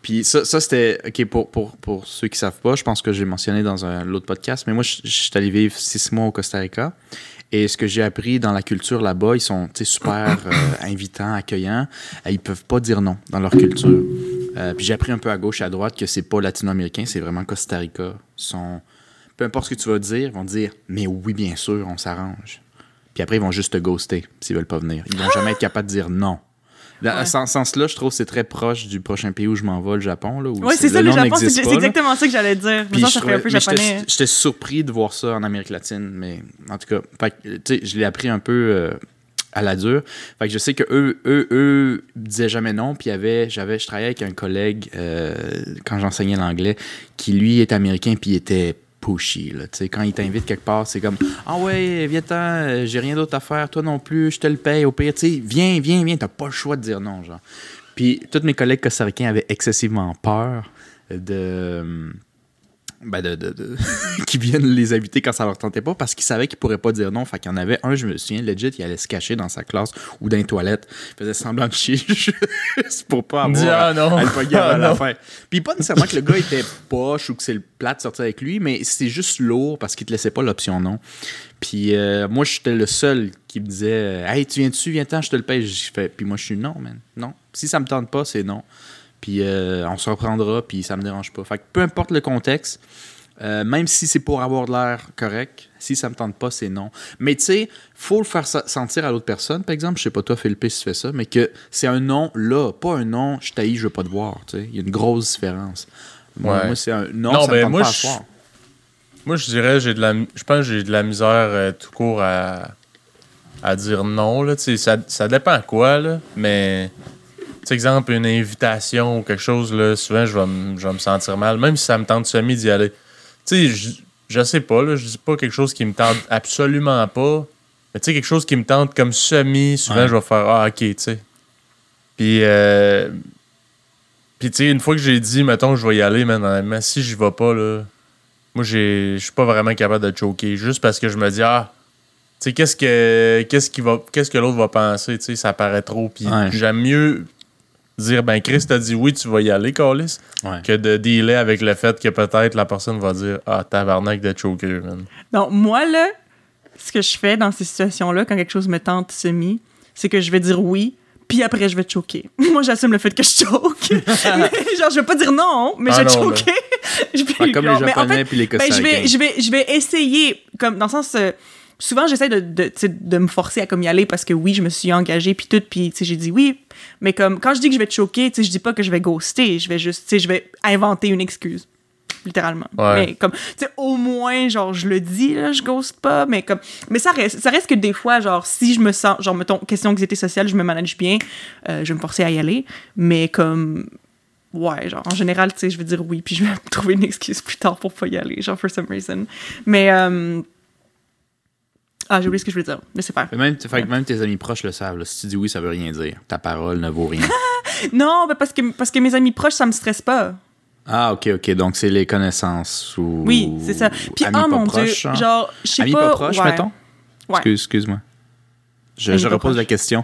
Puis ça, ça c'était. OK, pour, pour, pour ceux qui savent pas, je pense que j'ai mentionné dans un l'autre podcast, mais moi, je je suis allé vivre six mois au Costa Rica. Et ce que j'ai appris dans la culture là-bas, ils sont tu sais, super euh, *coughs* invitants, accueillants. Euh, Ils peuvent pas dire non dans leur culture. Euh, puis j'ai appris un peu à gauche et à droite que c'est pas latino-américain, c'est vraiment Costa Rica. Ils sont peu importe ce que tu vas dire, ils vont dire Mais oui, bien sûr, on s'arrange. Puis après, ils vont juste te ghoster s'ils veulent pas venir. Ils vont jamais être capables de dire non. Dans Ouais. ce sens-là, je trouve que c'est très proche du prochain pays où je m'en vais, le Japon. Ouais, c'est ça, le Japon, c'est là. exactement ça que j'allais dire. Puis ça, je ça fait un peu trouvais- mais j'étais- japonais. J'étais surpris de voir ça en Amérique latine, mais en tout cas, fait que, tu sais, je l'ai appris un peu euh, à la dure. Fait que je sais que eux, eux, eux disaient jamais non. Puis avait, j'avais, je travaillais avec un collègue euh, quand j'enseignais l'anglais qui lui est américain puis il était pushy. Là, quand il t'invite quelque part, c'est comme Ah ouais, viens-t'en, euh, j'ai rien d'autre à faire, toi non plus, je te le paye au pire. Tu sais, viens, viens, viens, t'as pas le choix de dire non. genre. Puis tous mes collègues costaricains avaient excessivement peur de. Ben de, de, de- *laughs* qui viennent les inviter quand ça leur tentait pas parce qu'ils savaient qu'ils pourraient pas dire non. Fait qu'il y en avait un, je me souviens, legit, il allait se cacher dans sa classe ou dans les toilettes. Il faisait semblant de chier *laughs* juste pour pas avoir ah, à- non. à le pogner Ah, la fin. Puis pas nécessairement que le gars était poche ou que c'est le plat de sortir avec lui, mais c'est juste lourd parce qu'il te laissait pas l'option non. Puis euh, moi, j'étais le seul qui me disait Hey, tu viens dessus, viens-t'en, je te le paye. Puis moi, je suis non, man. Non. Si ça me tente pas, c'est non. Puis euh, on se reprendra, puis ça me dérange pas. Fait que peu importe le contexte, euh, même si c'est pour avoir de l'air correct, si ça me tente pas, c'est non. Mais tu sais, faut le faire sentir à l'autre personne. Par exemple, je sais pas toi, Philippe, si tu fais ça, mais que c'est un non là, pas un non, je t'haïs, je veux pas te voir. tu sais. Il y a une grosse différence. Moi, Ouais. moi, c'est un non, Non, ça me ben, tente moi, pas à je-. Moi, je dirais, j'ai de la, je pense que j'ai de la misère euh, tout court à, à dire non. Là. Tu sais, Ça, ça dépend à quoi, là. Mais, sais, exemple, une invitation ou quelque chose, là, souvent, je vais, me- je vais me sentir mal, même si ça me tente semi d'y aller. Tu sais, je, je sais pas, là, je dis pas quelque chose qui me tente absolument pas. Mais tu sais, quelque chose qui me tente comme semi, souvent, Ouais. je vais faire Ah, ok, tu sais. Puis, euh, puis tu sais, une fois que j'ai dit, mettons, je vais y aller, honnêtement, si j'y vais pas, là, moi, j'ai- je suis pas vraiment capable de choquer. Juste parce que je me dis, ah, sais, qu'est-ce que qu'est-ce qui va qu'est-ce que l'autre va penser, tu sais, ça paraît trop. Puis Ouais. j'aime mieux dire, ben Chris t'a dit oui, tu vas y aller, Carlis, Ouais. que de dealer avec le fait que peut-être la personne va dire, ah, tabarnak de choker, man. Non, moi, là, ce que je fais dans ces situations-là, quand quelque chose me tente semi, c'est que je vais dire oui, puis après, je vais te choquer. *laughs* Moi, j'assume le fait que je choque. *laughs* Mais, genre, je vais pas dire non, mais Ah je vais te choquer. *laughs* Je vais- Ouais, comme les en Japonais fait, puis les ben, Costa je, vais, Ricains. je, vais, je vais essayer, comme dans le sens. euh, souvent, j'essaie de, de, de me forcer à comme y aller parce que oui, je me suis engagée, puis tout, puis j'ai dit oui. Mais comme quand je dis que je vais te choquer, tu je dis pas que je vais ghoster, je vais juste, je vais inventer une excuse. Littéralement. Ouais. Mais comme, tu sais, au moins, genre, je le dis, là, je ghost pas, mais comme. Mais ça reste, ça reste que des fois, genre, si je me sens, genre, mettons, question anxiété sociale, je me manage bien, euh, je vais me forcer à y aller. Mais comme. Ouais, genre, en général, tu sais, je vais dire oui, puis je vais *laughs* trouver une excuse plus tard pour pas y aller, genre, for some reason. Mais. euh, Ah, j'ai oublié ce que je voulais dire. Mais c'est pas. Mais Même, fait même tes amis proches le savent. là. Si tu dis oui, ça veut rien dire. Ta parole ne vaut rien. *laughs* Non, mais parce que, parce que mes amis proches, ça me stresse pas. ah, ok, ok. Donc, c'est les connaissances ou. Oui, c'est ça. Puis, amis oh pas mon proches, dieu, hein? genre, je sais Amis pas. pas proches, ouais. mettons? Ouais. Excuse- Excuse-moi. Je, pas repose la question.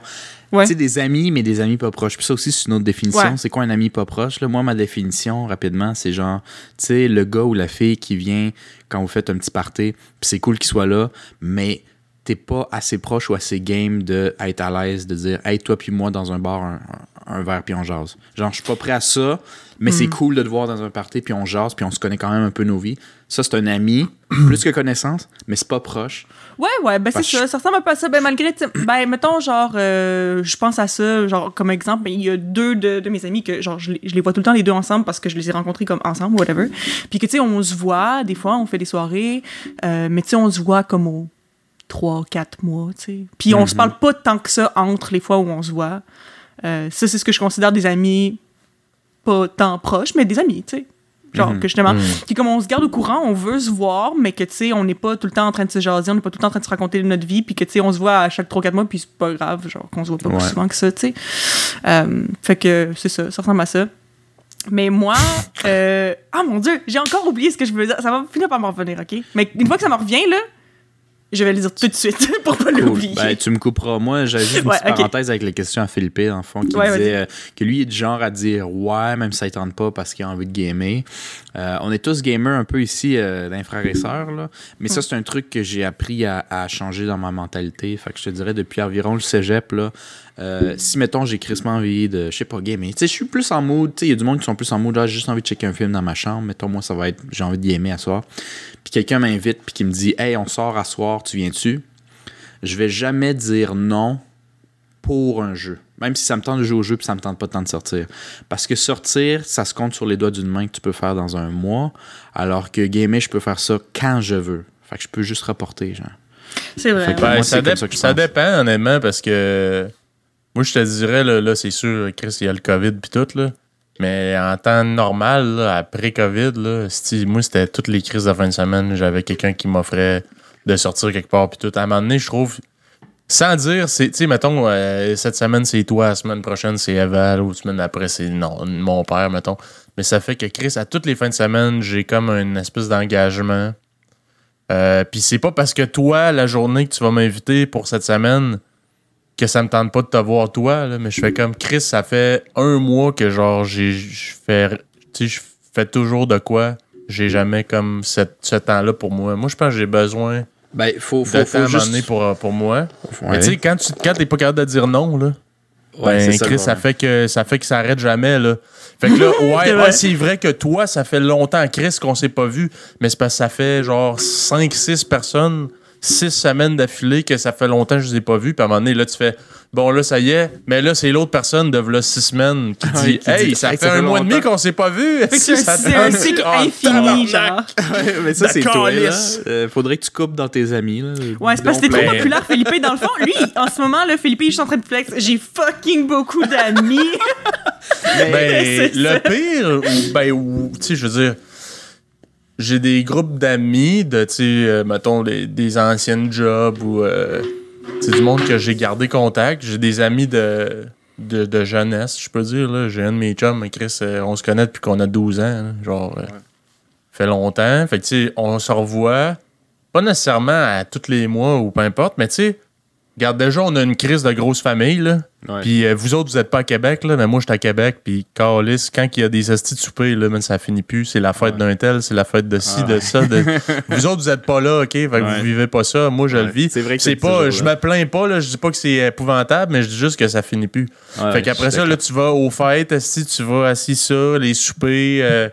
Ouais. Tu sais, des amis, mais des amis pas proches. Puis ça aussi, c'est une autre définition. Ouais. C'est quoi un ami pas proche? Là, moi, ma définition, rapidement, c'est genre, tu sais, le gars ou la fille qui vient quand vous faites un petit party, puis c'est cool qu'il soit là, mais t'es pas assez proche ou assez game de être à l'aise, de dire, hey, toi puis moi dans un bar, un, un- verre puis on jase. Genre, je suis pas prêt à ça, mais c'est cool de te voir dans un party puis on jase puis on se connaît quand même un peu nos vies. Ça, c'est un ami, *clears throat* plus que connaissance, mais c'est pas proche. Ouais, ouais, ben c'est ça. Ça ressemble un peu à ça. Ben malgré, ben mettons, genre, euh, je pense à ça, genre, comme exemple, ben, il y a deux de, de mes amis que, genre, je les, je les vois tout le temps les deux ensemble parce que je les ai rencontrés comme ensemble, whatever. Puis que, tu sais, on se voit, des fois, on fait des soirées, euh, mais tu sais, on se voit comme au trois, quatre mois, tu sais. Puis on se parle pas tant que ça entre les fois où on se voit. Euh, ça, c'est ce que je considère des amis pas tant proches, mais des amis, tu sais. Genre, Mhm. que justement, puis comme on se garde au courant, on veut se voir, mais que, tu sais, on n'est pas tout le temps en train de se jaser, on n'est pas tout le temps en train de se raconter notre vie, puis que, tu sais, on se voit à chaque 3-4 mois, puis c'est pas grave, genre, qu'on se voit pas plus souvent que ça, tu sais. Euh, fait que, c'est ça, ça ressemble à ça. Mais moi, euh, ah mon Dieu, j'ai encore oublié ce que je veux dire. Ça va finir par m'en revenir, OK? Mais une fois que ça me revient, là, je vais le dire tout de suite *laughs* pour pas Cool. l'oublier. Ben, tu me couperas. Moi, j'avais juste une Ouais, petite parenthèse avec les questions à Philippe, en fond, qui Ouais, disait euh, que lui est du genre à dire ouais, même si ça ne tente pas parce qu'il a envie de gamer. Euh, on est tous gamers un peu ici, euh, d'un frère et sœur, là. Mais ça, c'est un truc que j'ai appris à, à changer dans ma mentalité. Fait que je te dirais, depuis environ le cégep, là, euh, si, mettons, j'ai crissement envie de, je sais pas, gamer. Tu sais, je suis plus en mood. Tu sais, il y a du monde qui sont plus en mood. Là, j'ai juste envie de checker un film dans ma chambre. Mettons, moi, ça va être, j'ai envie de gamer à soir. Puis quelqu'un m'invite, puis qui me dit, hey, on sort à soir, tu viens-tu? je vais jamais dire non pour un jeu. Même si ça me tente de jouer au jeu puis ça me tente pas tant de sortir. Parce que sortir, ça se compte sur les doigts d'une main que tu peux faire dans un mois, alors que gamer, je peux faire ça quand je veux. Fait que je peux juste reporter, genre. c'est vrai. Ben, Moi, ça, dépend, honnêtement, parce que moi, je te dirais, là, c'est sûr, Chris, il y a le COVID puis tout, là. Mais en temps normal, après COVID, là, moi, c'était toutes les crises de fin de semaine. J'avais quelqu'un qui m'offrait de sortir quelque part puis tout. À un moment donné, je trouve, sans dire, c'est, tu sais, mettons, euh, cette semaine, c'est toi, la semaine prochaine, c'est Eval, ou la semaine après, c'est non, mon père, mettons. Mais ça fait que Chris, à toutes les fins de semaine, j'ai comme une espèce d'engagement. Euh, Puis c'est pas parce que toi, la journée que tu vas m'inviter pour cette semaine, que ça me tente pas de te voir toi, là, mais je fais comme Chris, ça fait un mois que genre j'ai je fais je fais toujours de quoi. J'ai jamais comme cette- ce temps-là pour moi. Moi, je pense que j'ai besoin Ben, faut, de faut, temps faut à un moment juste... pour, pour moi. Ouais. Mais tu sais, quand tu quand t'es pas capable de dire non, là, Ouais, ben, Chris, ça fait que ça fait que ça arrête jamais là. Fait que là, *laughs* ouais, C'est ouais, vrai. c'est vrai que toi, ça fait longtemps, Chris, qu'on s'est pas vu, mais c'est parce que ça fait genre 5 6 personnes, 6 semaines d'affilée que ça fait longtemps que je les ai pas vus, puis à un moment donné là tu fais bon là ça y est, mais là c'est l'autre personne de là 6 semaines qui Ouais, dit qui "Hey, dit, ça Hey, fait ça fait un mois et demi qu'on s'est pas vu." *laughs* C'est un, cycle Ah, infini, genre. Ouais, mais ça, c'est toi, là. Euh, faudrait que tu coupes dans tes amis, là. Ouais, c'est parce que t'es trop populaire, Philippe. Dans le fond, lui, en ce moment, là, Philippe, je suis en train de flex. J'ai fucking beaucoup d'amis. *laughs* *laughs* Ben, le ça. pire, ou- ben, ou, tu sais, je veux dire, j'ai des groupes d'amis de, tu sais, euh, mettons, les- des anciennes jobs ou, euh, c'est du monde que j'ai gardé contact. J'ai des amis de, de, de jeunesse, je peux dire, là. J'ai un de mes chums, mais Chris, euh, on se connaît depuis qu'on a 12 ans, genre, euh, fait longtemps. Fait que, tu sais, on se revoit, pas nécessairement à tous les mois ou peu importe, mais tu sais, regarde, déjà, on a une crise de grosse famille, là. Puis euh, vous autres, vous êtes pas à Québec, là, mais moi, je suis à Québec. Puis, Carlis, quand il y a des hosties de souper, là, man, ça finit plus. C'est la fête d'un tel, c'est la fête de ci, Ah de ouais. ça. de- *laughs* vous autres, vous êtes pas là, OK? Fait que Ouais. vous vivez pas ça. Moi, je le vis. C'est vrai que C'est pas, je me plains pas, là. Je dis pas que c'est épouvantable, mais je dis juste que ça finit plus. Fait qu'après ça, là, tu vas aux fêtes, esti, tu vas assis ça, les soupers. euh,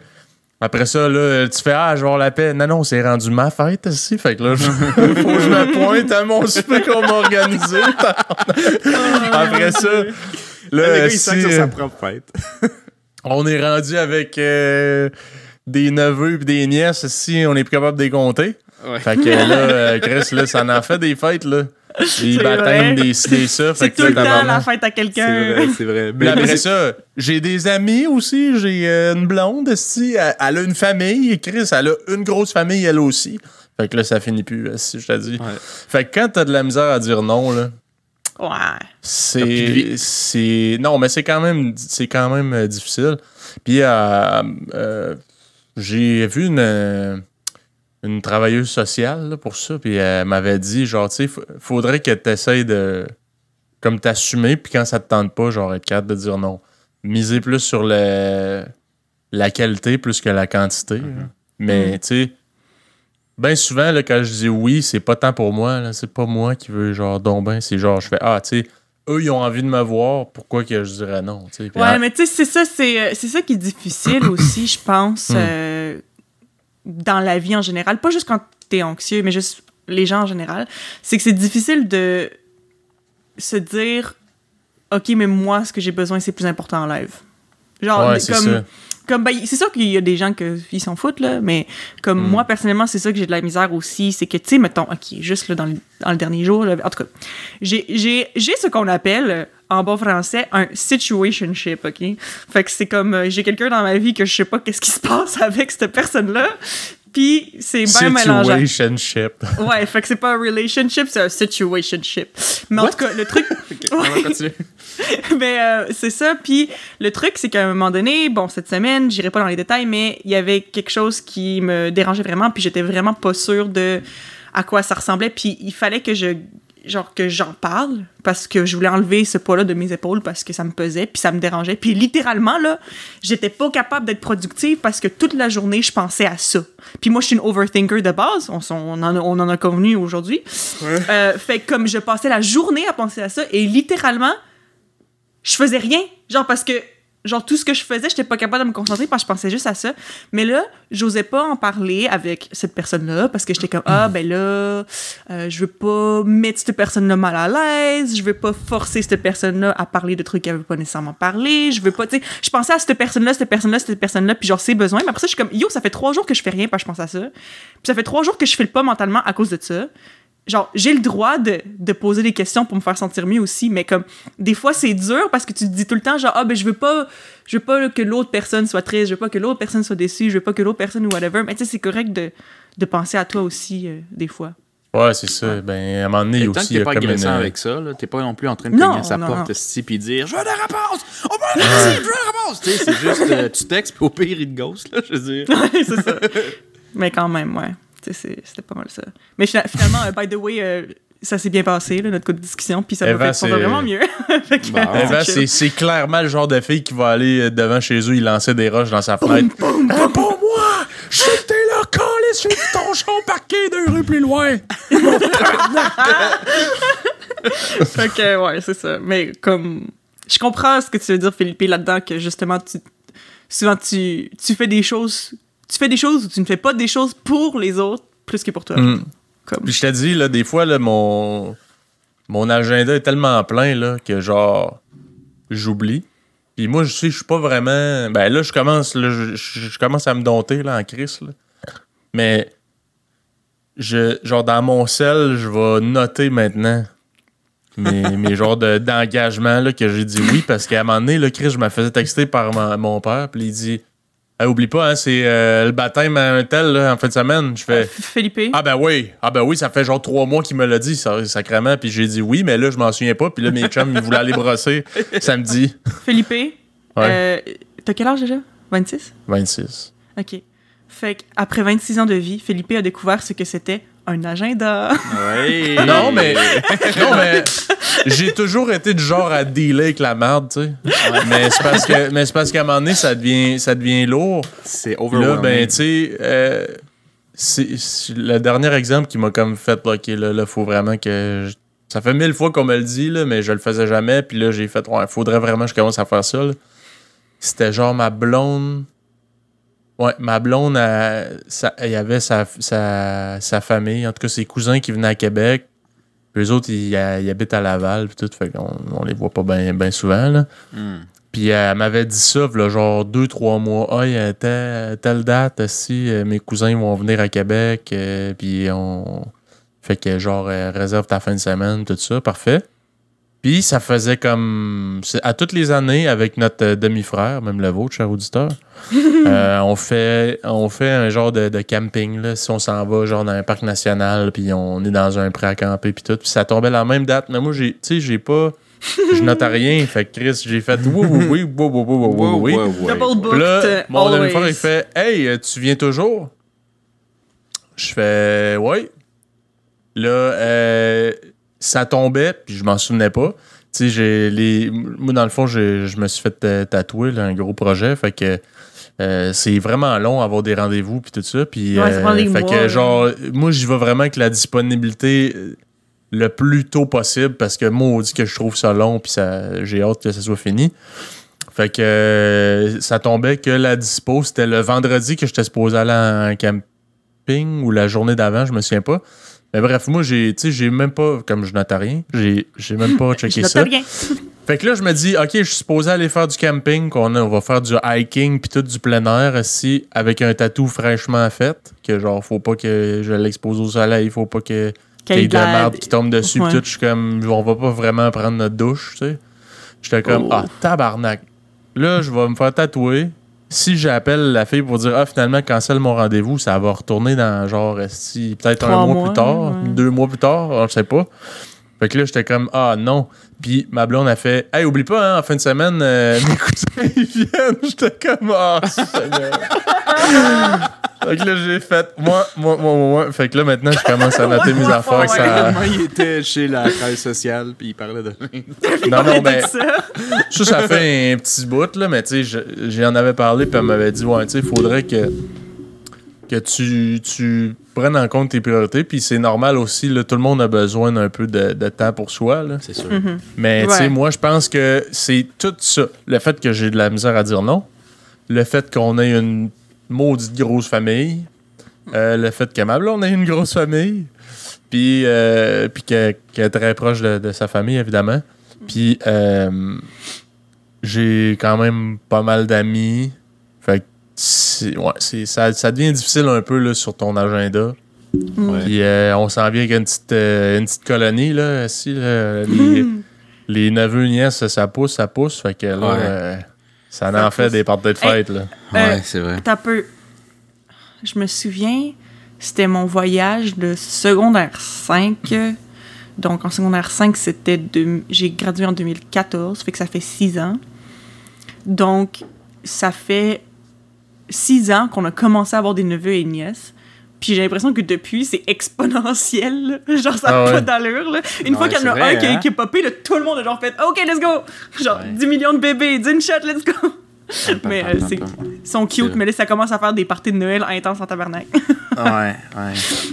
après ça, là, tu fais Ah, je vais avoir la paix. Non, non, c'est rendu ma fête ici. Fait que là, je- *laughs* faut que je me pointe à mon souper qu'on m'a organisé. *laughs* Après ça, là, Le gars, il sent euh, sa propre fête. *laughs* on est rendu avec euh, des neveux et des nièces. Si on est plus capable de les compter. Ouais. Fait que là, euh, Chris, là, ça en fait des fêtes, là. Baptêmes, vrai. des des ça. Fait C'est que tout le temps la fête à C'est quelqu'un. vrai, c'est vrai. Mais après ça, j'ai des amis aussi. J'ai euh, une blonde, esti, elle, elle a une famille. Chris, elle a une grosse famille, elle aussi. Fait que là, ça finit plus, si je te dis. Ouais. Fait que quand t'as de la misère à dire non, là, Ouais. C'est. c'est Non, mais c'est quand même, c'est quand même euh, difficile. Puis euh, euh, j'ai vu une, euh, une travailleuse sociale là, pour ça. Puis elle m'avait dit, genre, tu sais, faudrait que tu essaies de. Comme t'assumer, puis quand ça te tente pas, genre, être capable de dire non. Miser plus sur le, la qualité plus que la quantité. là. Mais, Mhm. tu sais. Ben souvent, là, quand je dis oui, c'est pas tant pour moi. là. C'est pas moi qui veux, genre, donc ben. C'est genre, je fais, ah, tu sais, eux, ils ont envie de me voir, pourquoi que je dirais non? tu sais. Puis Ouais, mais tu sais, c'est ça, c'est euh, c'est ça qui est difficile aussi, je pense, Hmm. euh, dans la vie en général. Pas juste quand t'es anxieux, mais juste les gens en général. C'est que c'est difficile de se dire, OK, mais moi, ce que j'ai besoin, c'est plus important en live. Genre, Ouais, c'est comme, ça. comme ben, c'est sûr qu'il y a des gens qui s'en foutent, là, mais comme Mm. moi, personnellement, c'est ça que j'ai de la misère aussi. C'est que, tu sais, mettons, OK, juste là, dans, le, dans le dernier jour, là, en tout cas, j'ai- ce qu'on appelle, en bon français, un situationship, OK? Fait que c'est comme, euh, j'ai quelqu'un dans ma vie que je sais pas qu'est-ce qui se passe avec cette personne-là, puis c'est bien mélangeant. Situationship. Ouais, fait que c'est pas un relationship, c'est un situationship. Mais en tout cas, le truc... *laughs* Ok, on va continuer. *laughs* mais euh, c'est ça. Puis le truc, c'est qu'à un moment donné, bon, cette semaine, j'irai pas dans les détails, mais il y avait quelque chose qui me dérangeait vraiment, puis j'étais vraiment pas sûre de à quoi ça ressemblait. Puis il fallait que je genre que j'en parle parce que je voulais enlever ce poids-là de mes épaules parce que ça me pesait puis ça me dérangeait. Puis littéralement là j'étais pas capable d'être productive parce que toute la journée je pensais à ça. Puis moi je suis une overthinker de base. On, on en, a, on en a convenu aujourd'hui. Euh, fait comme je passais la journée à penser à ça et littéralement je faisais rien. Genre parce que, genre tout ce que je faisais, j'étais pas capable de me concentrer parce que je pensais juste à ça. Mais là, j'osais pas en parler avec cette personne-là parce que j'étais comme, ah, ben là, euh, je veux pas mettre cette personne-là mal à l'aise, je veux pas forcer cette personne-là à parler de trucs qu'elle veut pas nécessairement parler, je veux pas, tu sais, je pensais à cette personne-là, cette personne-là, cette personne-là, puis genre ses besoins. Mais après ça, je suis comme, yo, ça fait trois jours que je fais rien parce que je pense à ça. Puis ça fait trois jours que je fais le pas mentalement à cause de ça genre, j'ai le droit de, de poser des questions pour me faire sentir mieux aussi, mais comme, des fois, c'est dur parce que tu te dis tout le temps, genre, ah, ben, je veux pas, je veux pas que l'autre personne soit triste, je veux pas que l'autre personne soit déçue, je veux pas que l'autre personne ou whatever, mais tu sais, c'est correct de, de penser à toi aussi, euh, des fois. Ouais, c'est ça. Ben, à un moment donné, il tant que aussi il y t'es a pas agressant une... avec ça, là, t'es pas non plus en train de cogner à sa non, porte ici puis dire Je veux des réponses On veut des réponses Je veux des réponses Tu sais, c'est juste, euh, tu textes puis au pire, il te ghost, là, je veux dire. *laughs* c'est ça. mais quand même, ouais. C'était pas mal ça. Mais fina- finalement, euh, by the way, euh, ça s'est bien passé, là, notre coup de discussion, puis ça Eva, m'a fait sentir c'est- vraiment mieux. *laughs* Fait que, Bon. c'est clairement le genre de fille qui va aller euh, devant chez eux, il lançait des roches dans sa fenêtre. Réponds-moi! Je sais que t'es là, calice, j'ai vu ton char parqué deux rues plus loin. *laughs* Fait que, ouais, c'est ça. Mais comme. Je comprends ce que tu veux dire, Philippe, là-dedans, que justement, tu, souvent, tu, tu fais des choses. Tu fais des choses ou tu ne fais pas des choses pour les autres plus que pour toi. Comme. Puis je te dis, là, des fois, là, mon, mon agenda est tellement plein là, que genre, j'oublie. Puis moi, je sais, je suis pas vraiment. Ben là, je commence, là, je, commence à me dompter là, en crise. Là. Mais, je, genre, dans mon sel, je vais noter maintenant mes, *laughs* mes genres de- d'engagement là, que j'ai dit oui parce qu'à un moment donné, là, Chris, je me faisais texter par ma- mon père. Puis il dit Hey, Oublie pas, hein, c'est euh, le baptême à un tel là, en fin de semaine. Je fais. Philippe, Ah ben oui, ah ben oui, ça fait genre trois mois qu'il me l'a dit, ça, sacrément, puis j'ai dit oui, mais là, je m'en souviens pas, puis là, mes chums, ils voulaient aller brosser *laughs* samedi. Philippe, Ouais, euh, t'as quel âge déjà? 26 26. Ok. Fait qu'après 26 ans de vie, Philippe a découvert ce que c'était un agenda. Ouais. *laughs* Non, mais, non, mais j'ai toujours été du genre à dealer avec la merde, tu sais. Mais c'est parce que, mais c'est parce qu'à un moment donné, ça devient, ça devient lourd. C'est Là, overwhelming. ben, tu sais, euh, c'est le dernier exemple qui m'a comme fait, là, OK, là, là, faut vraiment que. je- Ça fait mille fois qu'on me le dit, là, mais je le faisais jamais. Puis là, j'ai fait, ouais, faudrait vraiment que je commence à faire ça. là. C'était genre ma blonde. Ouais, ma blonde, elle, ça- il y avait sa, sa, sa famille, en tout cas ses cousins qui venaient à Québec. Puis eux autres, ils, ils habitent à Laval, puis tout, fait qu'on on les voit pas bien souvent, là. Hmm. Puis elle m'avait dit ça, là, genre deux, trois mois. Ah, il y a telle, telle date, si euh, mes cousins vont venir à Québec, euh, puis on. Fait que, genre, euh, réserve ta fin de semaine, tout ça, parfait. Puis ça faisait comme. À toutes les années, avec notre euh, demi-frère, même le vôtre, cher auditeur, *laughs* euh, on, fait, on fait un genre de, camping. Là, si on s'en va, genre dans un parc national, puis on est dans un pré à camper, puis tout. Puis ça tombait la même date. Mais moi, j'ai, tu sais, j'ai pas. je note à rien. *laughs* Fait que Chris, j'ai fait oui, oui, oui, oui, oui, oui, oui. Double. Là, mon euh, demi-frère, il fait Hey, tu viens toujours? Je fais Ouais. Là, euh, ça tombait, puis je m'en souvenais pas. Tu sais, les. Moi, dans le fond, je me suis fait euh, tatouer, là, un gros projet. Fait que. euh, c'est vraiment long avoir des rendez-vous puis tout ça puis Ouais, des fait mois, que genre moi j'y vais vraiment avec la disponibilité euh, le plus tôt possible parce que moi on dit que je trouve ça long puis ça j'ai hâte que ça soit fini fait que euh, ça tombait que la dispo, c'était le vendredi que j'étais supposé aller en camping ou la journée d'avant, je me souviens pas. Mais bref, moi, j'ai, tu sais, j'ai même pas, comme je à rien, j'ai, j'ai même pas *laughs* checké ça. rien. *laughs* Fait que là, je me dis, OK, je suis supposé aller faire du camping, qu'on on va faire du hiking puis tout du plein air ici avec un tatou fraîchement fait, que genre, faut pas que je l'expose au soleil, faut pas que qu'il y ait de la merde qui tombe dessus Ouais. pis tout. Je suis comme, on va pas vraiment prendre notre douche, tu sais. J'étais comme, Oh. ah, tabarnak. Là, je vais me faire tatouer. Si j'appelle la fille pour dire, ah, finalement, cancelle mon rendez-vous, ça va retourner dans genre, si, peut-être un mois, mois, plus tard, ouais. deux mois plus tard, je sais pas. Fait que là, j'étais comme, ah non. Puis ma blonde a fait, hey, oublie pas, hein, en fin de semaine, euh, *laughs* mes cousins, ils viennent. J'étais comme, ah, *laughs* Seigneur. *laughs* fait que là, j'ai fait, moi, moi, moi, moi, moi. Fait que là, maintenant, je commence à noter mes affaires. que ça... Comment il était chez la travail sociale, puis il parlait de Non, non, mais ça. ça, ça fait un petit bout, là, mais tu sais, je- j'en avais parlé, puis elle m'avait dit, ouais, tu sais, il faudrait que, que tu, tu prennes en compte tes priorités, puis c'est normal aussi, là, tout le monde a besoin d'un peu de, de temps pour soi, là. C'est sûr. Mais tu sais, Ouais. moi, je pense que c'est tout ça. Le fait que j'ai de la misère à dire non, le fait qu'on ait une maudite grosse famille, euh, le fait que ma blonde ait une grosse famille, puis euh, puis qu'elle est très proche de, de sa famille, évidemment. Puis euh, j'ai quand même pas mal d'amis. Fait que c'est- ouais, c'est- ça, ça devient difficile un peu là, sur ton agenda. Puis euh, on s'en vient avec une petite, euh, une petite colonie, là, ici, là, les, les neveux, nièces, ça pousse, ça pousse. Fait que là, Ouais. Ça, en fait des parties de fête, là. Ouais, Euh, c'est vrai. T'as peu. Je me souviens, c'était mon voyage de secondaire 5. Donc, en secondaire 5, c'était. De... J'ai gradué en 2014, fait que ça fait 6 ans. Donc, ça fait 6 ans qu'on a commencé à avoir des neveux et nièces. Puis j'ai l'impression que depuis, c'est exponentiel. là. *laughs* Genre, ça n'a Ah ouais. pas d'allure. là. Une fois qu'il y en a un qui, hein? qui est popé, là, tout le monde a genre fait OK, let's go! *laughs* Genre, Ouais. 10 millions de bébés, d'une shot, let's go! Mais euh, c'est- sont cute, mais là, ça commence à faire des parties de Noël intenses en tabarnak. *laughs* ouais. Ouais,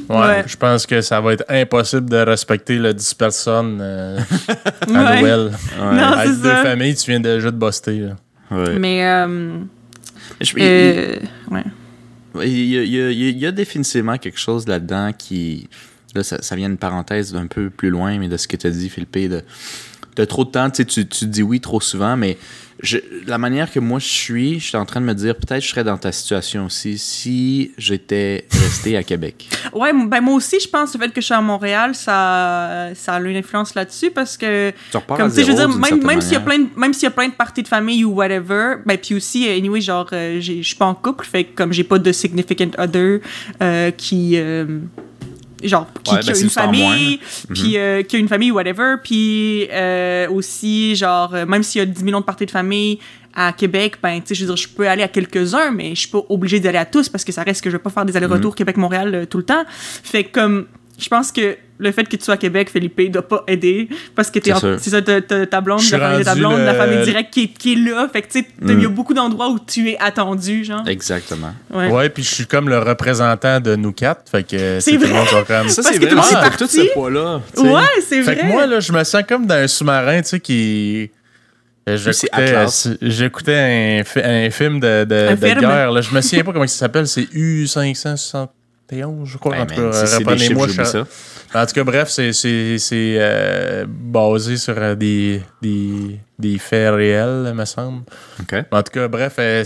Ouais. Je pense que ça va être impossible de respecter le 10 personnes euh, à Ouais. Noël. Non, Avec c'est deux ça. familles, tu viens déjà de buster. là. Ouais. Mais, euh, Je- il- euh, ouais. Il y, a, définitivement quelque chose là-dedans qui. Là, ça, vient une parenthèse d'un peu plus loin, mais de ce que tu as dit, Philippe, de, de trop de temps, tu, sais, tu dis oui trop souvent, mais je, la manière que moi je suis, je suis en train de me dire, peut-être je serais dans ta situation aussi si j'étais resté à Québec. *laughs* Ouais, ben moi aussi, je pense que le fait que je suis à Montréal, ça, ça a une influence là-dessus parce que, Tu repars comme à sais, je veux zéro, dire, même, même s'il y a plein de, même s'il y a plein de parties de famille ou whatever, ben puis aussi, anyway, genre, euh, je suis pas en couple, fait que comme j'ai pas de significant other euh, qui, euh, genre, qui, Ouais, qui ben, a une famille, puis euh, qui a une famille whatever, puis euh, aussi, genre, euh, même s'il y a 10 millions de parties de famille à Québec, ben, tu sais, je veux dire, je peux aller à quelques-uns, mais je suis pas obligée d'aller à tous parce que ça reste que je vais pas faire des allers-retours Québec-Montréal euh, tout le temps. Fait comme, je pense que le fait que tu sois à Québec, Philippe, doit pas aider parce que t'es C'est ça, ta blonde, la famille de ta blonde, la le- famille directe qui est, qui est là. Fait que tu sais, il y a Mm. beaucoup d'endroits où tu es attendu, genre. Exactement. Ouais. Ouais, puis je suis comme le représentant de nous quatre. Fait que C'est tout le vrai. comme. Ça, Parce c'est que vrai. t'es pour tout ce parti. poids-là. Ouais, c'est Fait vrai. que moi, là, je me sens comme dans un sous-marin, tu sais, qui. euh, J'écoutais, euh, un, fi- un film de, de, Un de film? guerre. Là. Je me souviens pas comment ça s'appelle. C'est U571, je crois. Hey, en tout man, cas, si c'est des reprenez-moi. chiffres, je- ça. En tout cas, bref, c'est, euh, basé sur euh, des, des, des faits réels, me semble. En tout cas, bref, euh,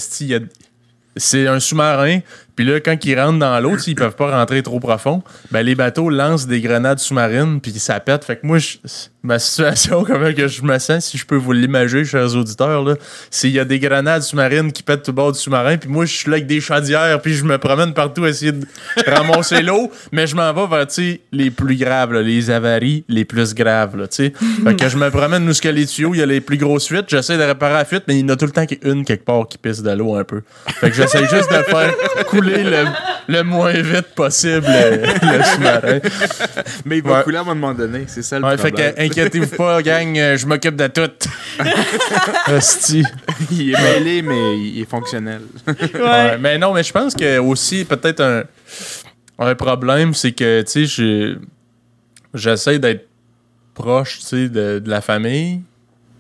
c'est un sous-marin. Puis là, quand ils rentrent dans l'eau, ils peuvent pas rentrer trop profond. Ben, les bateaux lancent des grenades sous-marines, puis ça pète. Fait que moi, je- ma situation, *laughs* comment que je me sens, si je peux vous l'imaginer, chers auditeurs, c'est qu'il y a des grenades sous-marines qui pètent tout le bord du sous-marin, puis moi, je suis là avec des chaudières, puis je me promène partout à essayer de ramasser l'eau, mais je m'en vais vers, les plus graves, là, les avaries les plus graves, là. Fait que je me promène où ce que les tuyaux, il y a les plus grosses fuites, j'essaie de réparer la fuite, mais il y en a tout le temps une quelque part qui pisse de l'eau un peu. Fait que j'essaie juste de faire couler le, le moins vite possible le, le sous-marin. Mais il va Ouais. couler à un moment donné. C'est ça le Ouais, fait problème. que inquiétez-vous pas, gang, euh, je m'occupe de tout. *laughs* Hostie. il est mêlé, mais il est fonctionnel. Ouais, mais non, mais je pense que aussi peut-être un, un problème, c'est que tu sais, je- j'essaie d'être proche, tu sais, de, de la famille.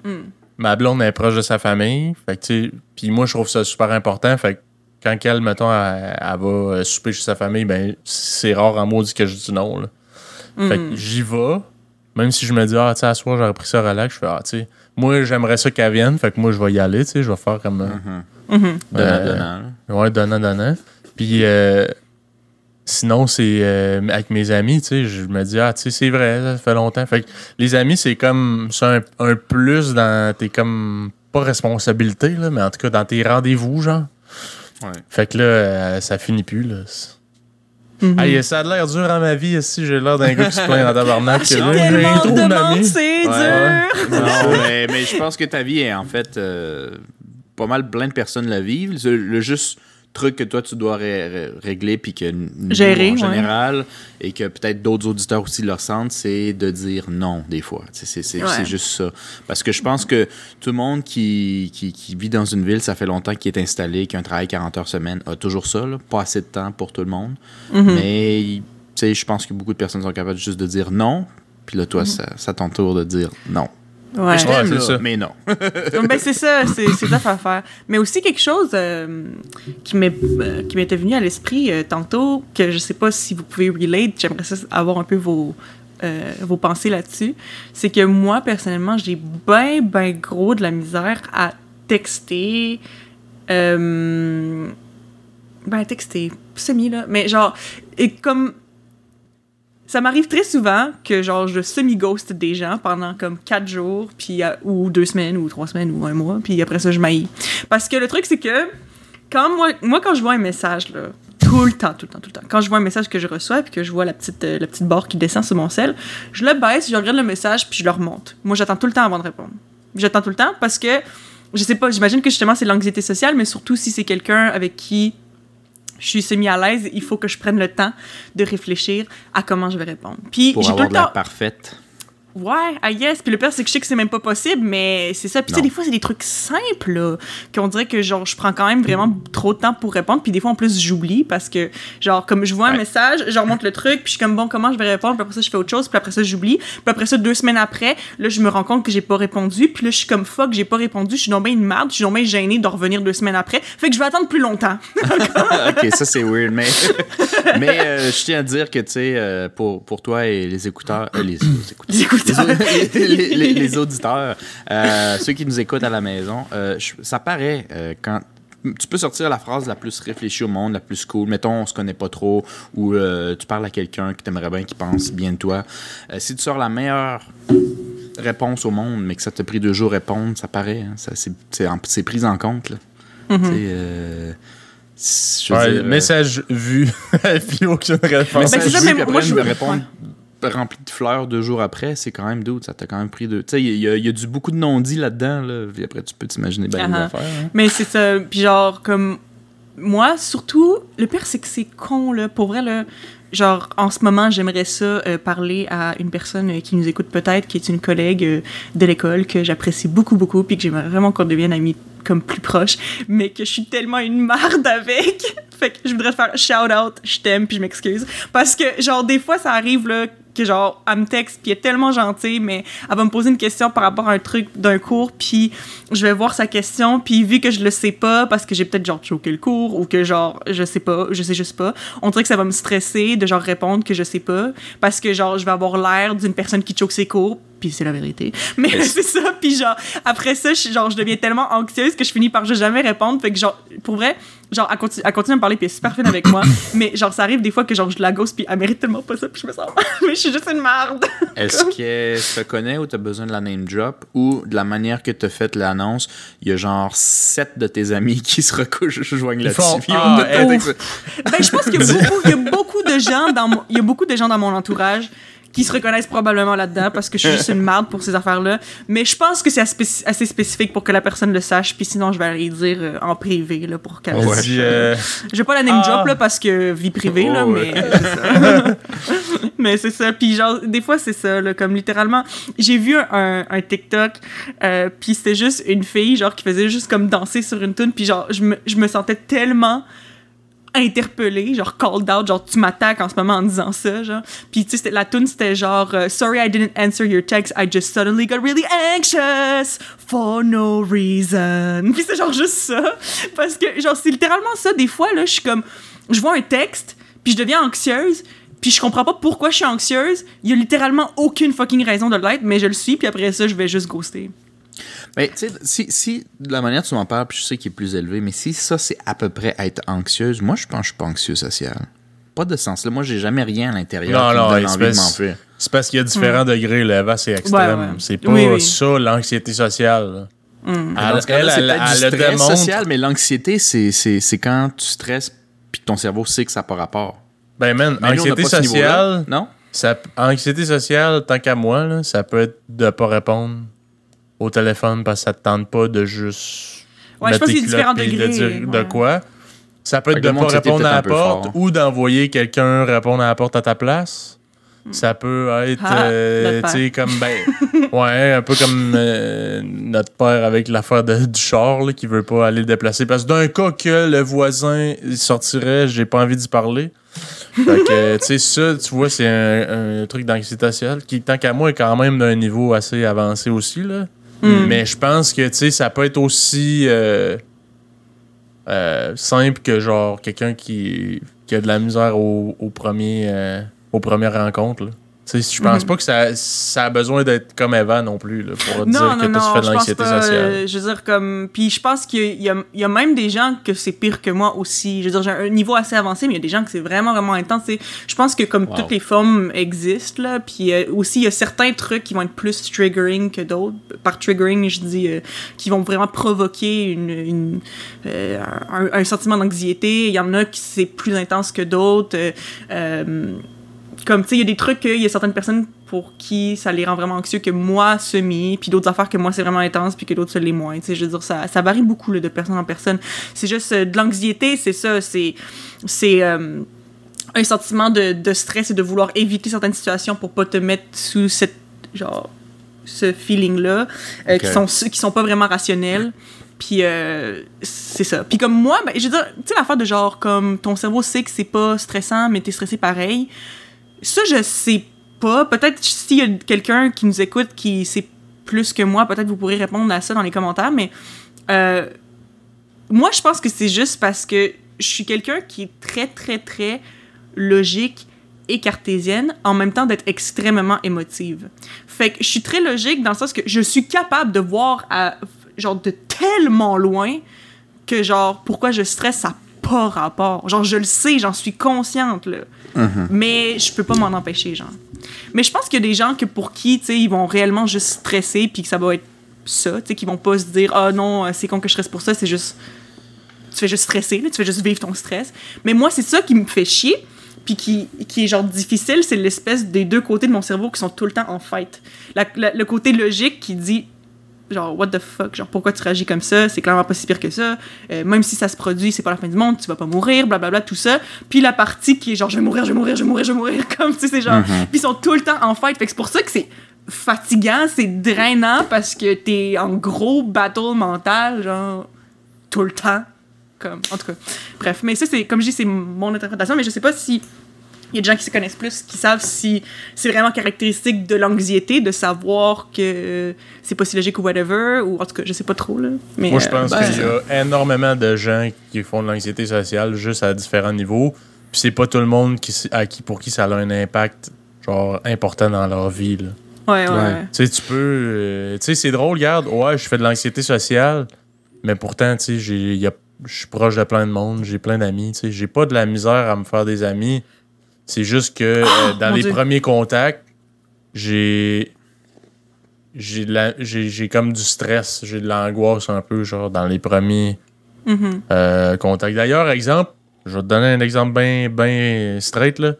Hmm. Ma blonde est proche de sa famille, fait que tu sais, puis moi je trouve ça super important, fait que quand elle, mettons, elle, elle va euh, souper chez sa famille, ben c'est rare en maudit que je dis non. Là. Fait que j'y vais, même si je me dis ah tu sais, à soir j'aurais pris ça relax, je fais ah tu sais, moi j'aimerais ça qu'elle vienne, fait que moi je vais y aller, tu sais, je vais faire comme euh, Mhm. Donnant, Euh, donnant, là. Ouais, donnant, donnant. Puis euh, sinon, c'est euh, avec mes amis, tu sais, je me dis, ah, tu sais, c'est vrai, ça fait longtemps. Fait que les amis, c'est comme, c'est un, un plus dans tes, comme, pas responsabilité, là, mais en tout cas, dans tes rendez-vous, genre. Ouais. Fait que là, euh, ça finit plus, là. Mhm. Hey, ça a l'air dur dans ma vie, si j'ai l'air d'un gars qui se plaint dans tabarnak. que J'ai tellement de c'est Ouais, dur. Non, mais, mais je pense que ta vie est en fait euh, pas mal plein de personnes la vivent. Le, le juste truc que toi tu dois ré- ré- régler puis que nous, Gérer, en ouais. général et que peut-être d'autres auditeurs aussi le ressentent, c'est de dire non des fois. C'est Ouais. juste ça. Parce que je pense que tout le monde qui, qui, qui vit dans une ville, ça fait longtemps qu'il est installé, qui a un travail 40 heures semaine, a toujours ça, là. pas assez de temps pour tout le monde. Mhm. Mais tu sais, je pense que beaucoup de personnes sont capables juste de dire non. Puis là, toi, ça, ça ton tour de dire non. Ouais. Je t'aime, Ouais, là, c'est ça. mais non. *laughs* ben, c'est ça, c'est c'est ça à faire. Mais aussi quelque chose euh, qui m'est euh, qui m'était venu à l'esprit euh, tantôt, que je sais pas si vous pouvez relate, j'aimerais ça avoir un peu vos, euh, vos pensées là-dessus, c'est que moi, personnellement, j'ai ben, ben gros de la misère à texter. euh, ben, texter, semi, là. Mais genre, et comme ça m'arrive très souvent que genre je semi-ghost des gens pendant comme quatre jours, puis euh, ou deux semaines, ou trois semaines, ou un mois, puis après ça je maillis. Parce que le truc c'est que quand moi, moi quand je vois un message là, tout le temps, tout le temps, tout le temps, quand je vois un message que je reçois puis que je vois la petite euh, la petite barre qui descend sur mon sel, je le baisse, je regarde le message puis je le remonte. Moi j'attends tout le temps avant de répondre. J'attends tout le temps parce que je sais pas, j'imagine que justement c'est l'anxiété sociale, mais surtout si c'est quelqu'un avec qui je suis semi à l'aise, il faut que je prenne le temps de réfléchir à comment je vais répondre. Puis j'ai tout le temps. parfaite. Ouais, I guess. Puis le pire, c'est que je sais que c'est même pas possible, mais c'est ça. Puis tu sais, des fois, c'est des trucs simples, là, qu'on dirait que, genre, je prends quand même vraiment trop de temps pour répondre. Puis des fois, en plus, j'oublie parce que, genre, comme je vois un Ouais. message, je remonte le truc, puis je suis comme, bon, comment je vais répondre? Puis après ça, je fais autre chose, puis après ça, j'oublie. Puis après ça, deux semaines après, là, je me rends compte que j'ai pas répondu. Puis là, je suis comme, fuck, j'ai pas répondu. Je suis donc bien une merde. Je suis donc bien gênée de revenir deux semaines après. Fait que je vais attendre plus longtemps. *laughs* *laughs* ok, ça c'est weird, mais, *laughs* mais euh, je tiens à dire que, tu sais, euh, pour, pour toi et les écouteurs, euh, les, les écouteurs, Les écouteurs. *laughs* les, les- les- les auditeurs, euh, ceux qui nous écoutent à la maison, euh, je- ça paraît euh, quand tu peux sortir la phrase la plus réfléchie au monde, la plus cool. Mettons, on se connaît pas trop, ou euh, tu parles à quelqu'un qui t'aimerait bien, qui pense bien de toi. Euh, si tu sors la meilleure réponse au monde, mais que ça t'a pris deux jours à répondre, ça paraît. hein, ça, c'est, c'est, en- c'est pris en compte. Là. Euh, je veux Ouais, dire, euh, message vu, *laughs* puis aucune réponse. Ben, ça, vu, mais puis après, moi, je me réponds rempli de fleurs deux jours après, c'est quand même doute. Ça t'a quand même pris deux. Tu sais, il y, a- il y a du beaucoup de non-dits là-dedans. Là. Puis après, tu peux t'imaginer bien affaires. hein. Mais c'est ça. Puis genre, comme moi, surtout, le pire, c'est que c'est con, là. Pour vrai, là, genre, en ce moment, j'aimerais ça euh, parler à une personne euh, qui nous écoute peut-être, qui est une collègue euh, de l'école que j'apprécie beaucoup, beaucoup, puis que j'aimerais vraiment qu'on devienne amis comme plus proches, mais que je suis tellement une marde avec. *laughs* fait que je voudrais faire shout out, je t'aime, puis je m'excuse. Parce que, genre, des fois, ça arrive, là, que genre, elle me texte, puis elle est tellement gentille, mais elle va me poser une question par rapport à un truc d'un cours, puis je vais voir sa question, puis vu que je le sais pas, parce que j'ai peut-être genre choqué le cours, ou que genre, je sais pas, je sais juste pas, on dirait que ça va me stresser de genre répondre que je sais pas, parce que genre, je vais avoir l'air d'une personne qui choque ses cours, puis c'est la vérité. Mais *laughs* c'est ça, puis genre, après ça, je, genre, je deviens tellement anxieuse que je finis par jamais répondre, fait que genre, pour vrai, genre, elle continue, elle continue à me parler, puis elle est super fine avec moi, *coughs* mais genre, ça arrive des fois que genre, je la gosse, puis elle mérite tellement pas ça, puis je me sens mal, *laughs* mais je suis juste une merde. Est-ce qu'elle te connaît ou t'as besoin de la name drop? Ou de la manière que t'as fait l'annonce, il y a genre sept de tes amis qui se rejoignent Ils font, là-dessus. puis Ah, on a elle- tout- Ben, je pense qu'il y a *laughs* beaucoup, il y a beaucoup de gens dans mon, il y a beaucoup de gens dans mon entourage qui se reconnaissent probablement là-dedans parce que je suis juste une marde pour ces affaires-là. Mais je pense que c'est assez assez spécifique pour que la personne le sache, puis sinon je vais aller dire euh, en privé là pour qu'elle. Ouais. Euh, Je vais pas la name Ah. drop là parce que vie privée là, Oh, ouais. mais c'est *laughs* ça. *laughs* mais c'est ça. Puis genre des fois c'est ça là, comme littéralement j'ai vu un, un, un TikTok euh, puis c'était juste une fille genre qui faisait juste comme danser sur une tune puis genre je me, je me sentais tellement interpellée, genre called out, genre tu m'attaques en ce moment en disant ça, genre. Puis tu sais, la tune c'était genre euh, Sorry I didn't answer your text, I just suddenly got really anxious for no reason. *laughs* Puis c'est genre juste ça, parce que genre c'est littéralement ça. Des fois là, je suis comme, je vois un texte, puis je deviens anxieuse. Puis je comprends pas pourquoi je suis anxieuse. Il y a littéralement aucune fucking raison de l'être, mais je le suis, puis après ça, je vais juste ghoster. Mais tu sais, si, si de la manière dont tu m'en parles, puis je sais qu'il est plus élevé, mais si ça c'est à peu près être anxieuse, moi je pense que je suis pas anxieux social. Pas de sens là. Moi j'ai jamais rien à l'intérieur Non, qui non, me donne envie de m'enfuir. c'est parce qu'il y a différents degrés, là. C'est extrême. Ouais, ouais. C'est pas Oui, oui. ça, l'anxiété sociale. là. Dans Elle, ce cas-là, elle, c'est elle, peut-être du elle le stress démontre. social, mais l'anxiété, c'est, c'est, c'est quand tu stresses puis ton cerveau sait que ça n'a pas rapport. Ben, man, Mais anxiété pas ce niveau-là, sociale, Non? ça, anxiété sociale, tant qu'à moi, là, ça peut être de pas répondre au téléphone parce que ça te tente pas de juste. Ouais, je pense qu'il y a différents degrés. de dire de quoi. Ça peut être de le pas répondre à la porte fort. ou d'envoyer quelqu'un répondre à la porte à ta place. Ça peut être, Ah, euh, tu sais, comme, ben, *laughs* ouais, un peu comme euh, notre père avec l'affaire de- du char, là, qui veut pas aller le déplacer. Parce que d'un cas que le voisin il sortirait, j'ai pas envie d'y parler. Fait que, *laughs* tu sais, ça, tu vois, c'est un, un truc d'anxiété sociale qui, tant qu'à moi, est quand même d'un niveau assez avancé aussi, là. Mm. Mais je pense que, tu sais, ça peut être aussi euh, euh, simple que, genre, quelqu'un qui, qui a de la misère au, euh, aux premières rencontres. Tu sais, je pense Mhm. pas que ça, ça a besoin d'être comme Eva non plus, là, pour Non, dire non, que tu fais de l'anxiété pas. sociale. euh, je veux dire, comme. Puis je pense qu'il y, a- il y a- même des gens que c'est pire que moi aussi. Je veux dire, j'ai un niveau assez avancé, mais il y a des gens que c'est vraiment, vraiment intense. Je pense que comme Wow. toutes les formes existent, là, puis euh, aussi, il y a certains trucs qui vont être plus triggering que d'autres. Par triggering, je dis, euh, qui vont vraiment provoquer une, une, euh, un, un sentiment d'anxiété. Il y en a qui c'est plus intense que d'autres. Euh, euh, comme tu sais il y a des trucs que- il y a certaines personnes pour qui ça les rend vraiment anxieux que moi semi puis d'autres affaires que moi c'est vraiment intense puis que d'autres ça l'est moins tu sais je veux dire ça, ça varie beaucoup là, de personne en personne c'est juste euh, de l'anxiété c'est ça c'est c'est euh, un sentiment de, de stress et de vouloir éviter certaines situations pour pas te mettre sous cette genre ce feeling là Ok. qui sont qui sont pas vraiment rationnels puis euh, c'est ça. Puis comme moi, ben, je veux dire, tu sais l'affaire de genre comme ton cerveau sait que c'est pas stressant, mais t'es stressé pareil. Ça, je sais pas. Peut-être s'il y a quelqu'un qui nous écoute qui sait plus que moi, peut-être vous pourrez répondre à ça dans les commentaires. Mais euh, moi, je pense que c'est juste parce que je suis quelqu'un qui est très, très, très logique et cartésienne, en même temps d'être extrêmement émotive. Fait que je suis très logique dans le sens que je suis capable de voir genre, de tellement loin que, genre, pourquoi je stresse, ça pas rapport. Genre, je le sais, j'en suis consciente, là. Mais je peux pas m'en empêcher, genre. Mais je pense qu'il y a des gens que pour qui, tu sais, ils vont réellement juste stresser, puis que ça va être ça, tu sais, qui vont pas se dire, ah non, c'est con que je stresse pour ça, c'est juste. Tu fais juste stresser, là, tu fais juste vivre ton stress. Mais moi, c'est ça qui me fait chier, puis qui, qui est genre difficile, c'est l'espèce des deux côtés de mon cerveau qui sont tout le temps en fight. La- la- le côté logique qui dit, genre, what the fuck, genre, pourquoi tu réagis comme ça, c'est clairement pas si pire que ça, Euh, même si ça se produit, c'est pas la fin du monde, tu vas pas mourir, blablabla, tout ça. Puis la partie qui est genre, je vais mourir, je vais mourir, je vais mourir, je vais mourir, *laughs* comme, tu sais, c'est genre, Mhm. puis ils sont tout le temps en fight, fait que c'est pour ça que c'est fatigant, c'est drainant, parce que t'es en gros battle mental, genre, tout le temps. Comme, en tout cas, bref, mais ça, c'est, comme je dis, c'est mon interprétation, mais je sais pas si il y a des gens qui se connaissent plus, qui savent si c'est vraiment caractéristique de l'anxiété, de savoir que euh, c'est pas si logique ou whatever, ou en tout cas, je sais pas trop, là. Mais, Moi, je euh, pense ben, qu'il y a énormément de gens qui font de l'anxiété sociale juste à différents niveaux. Puis c'est pas tout le monde qui, à qui, pour qui ça a un impact genre important dans leur vie. là. Ouais, ouais, Ouais. ouais. Tu sais, tu peux. euh, tu sais, c'est drôle, regarde, ouais, je fais de l'anxiété sociale, mais pourtant, tu sais, j'ai- il y a- je suis proche de plein de monde, j'ai plein d'amis, tu sais, j'ai pas de la misère à me faire des amis. C'est juste que euh, dans mon les Dieu. premiers contacts, j'ai. J'ai de la- j'ai j'ai comme du stress, j'ai de l'angoisse un peu, genre, dans les premiers Mhm. euh, contacts. D'ailleurs, exemple, je vais te donner un exemple bien ben straight, là.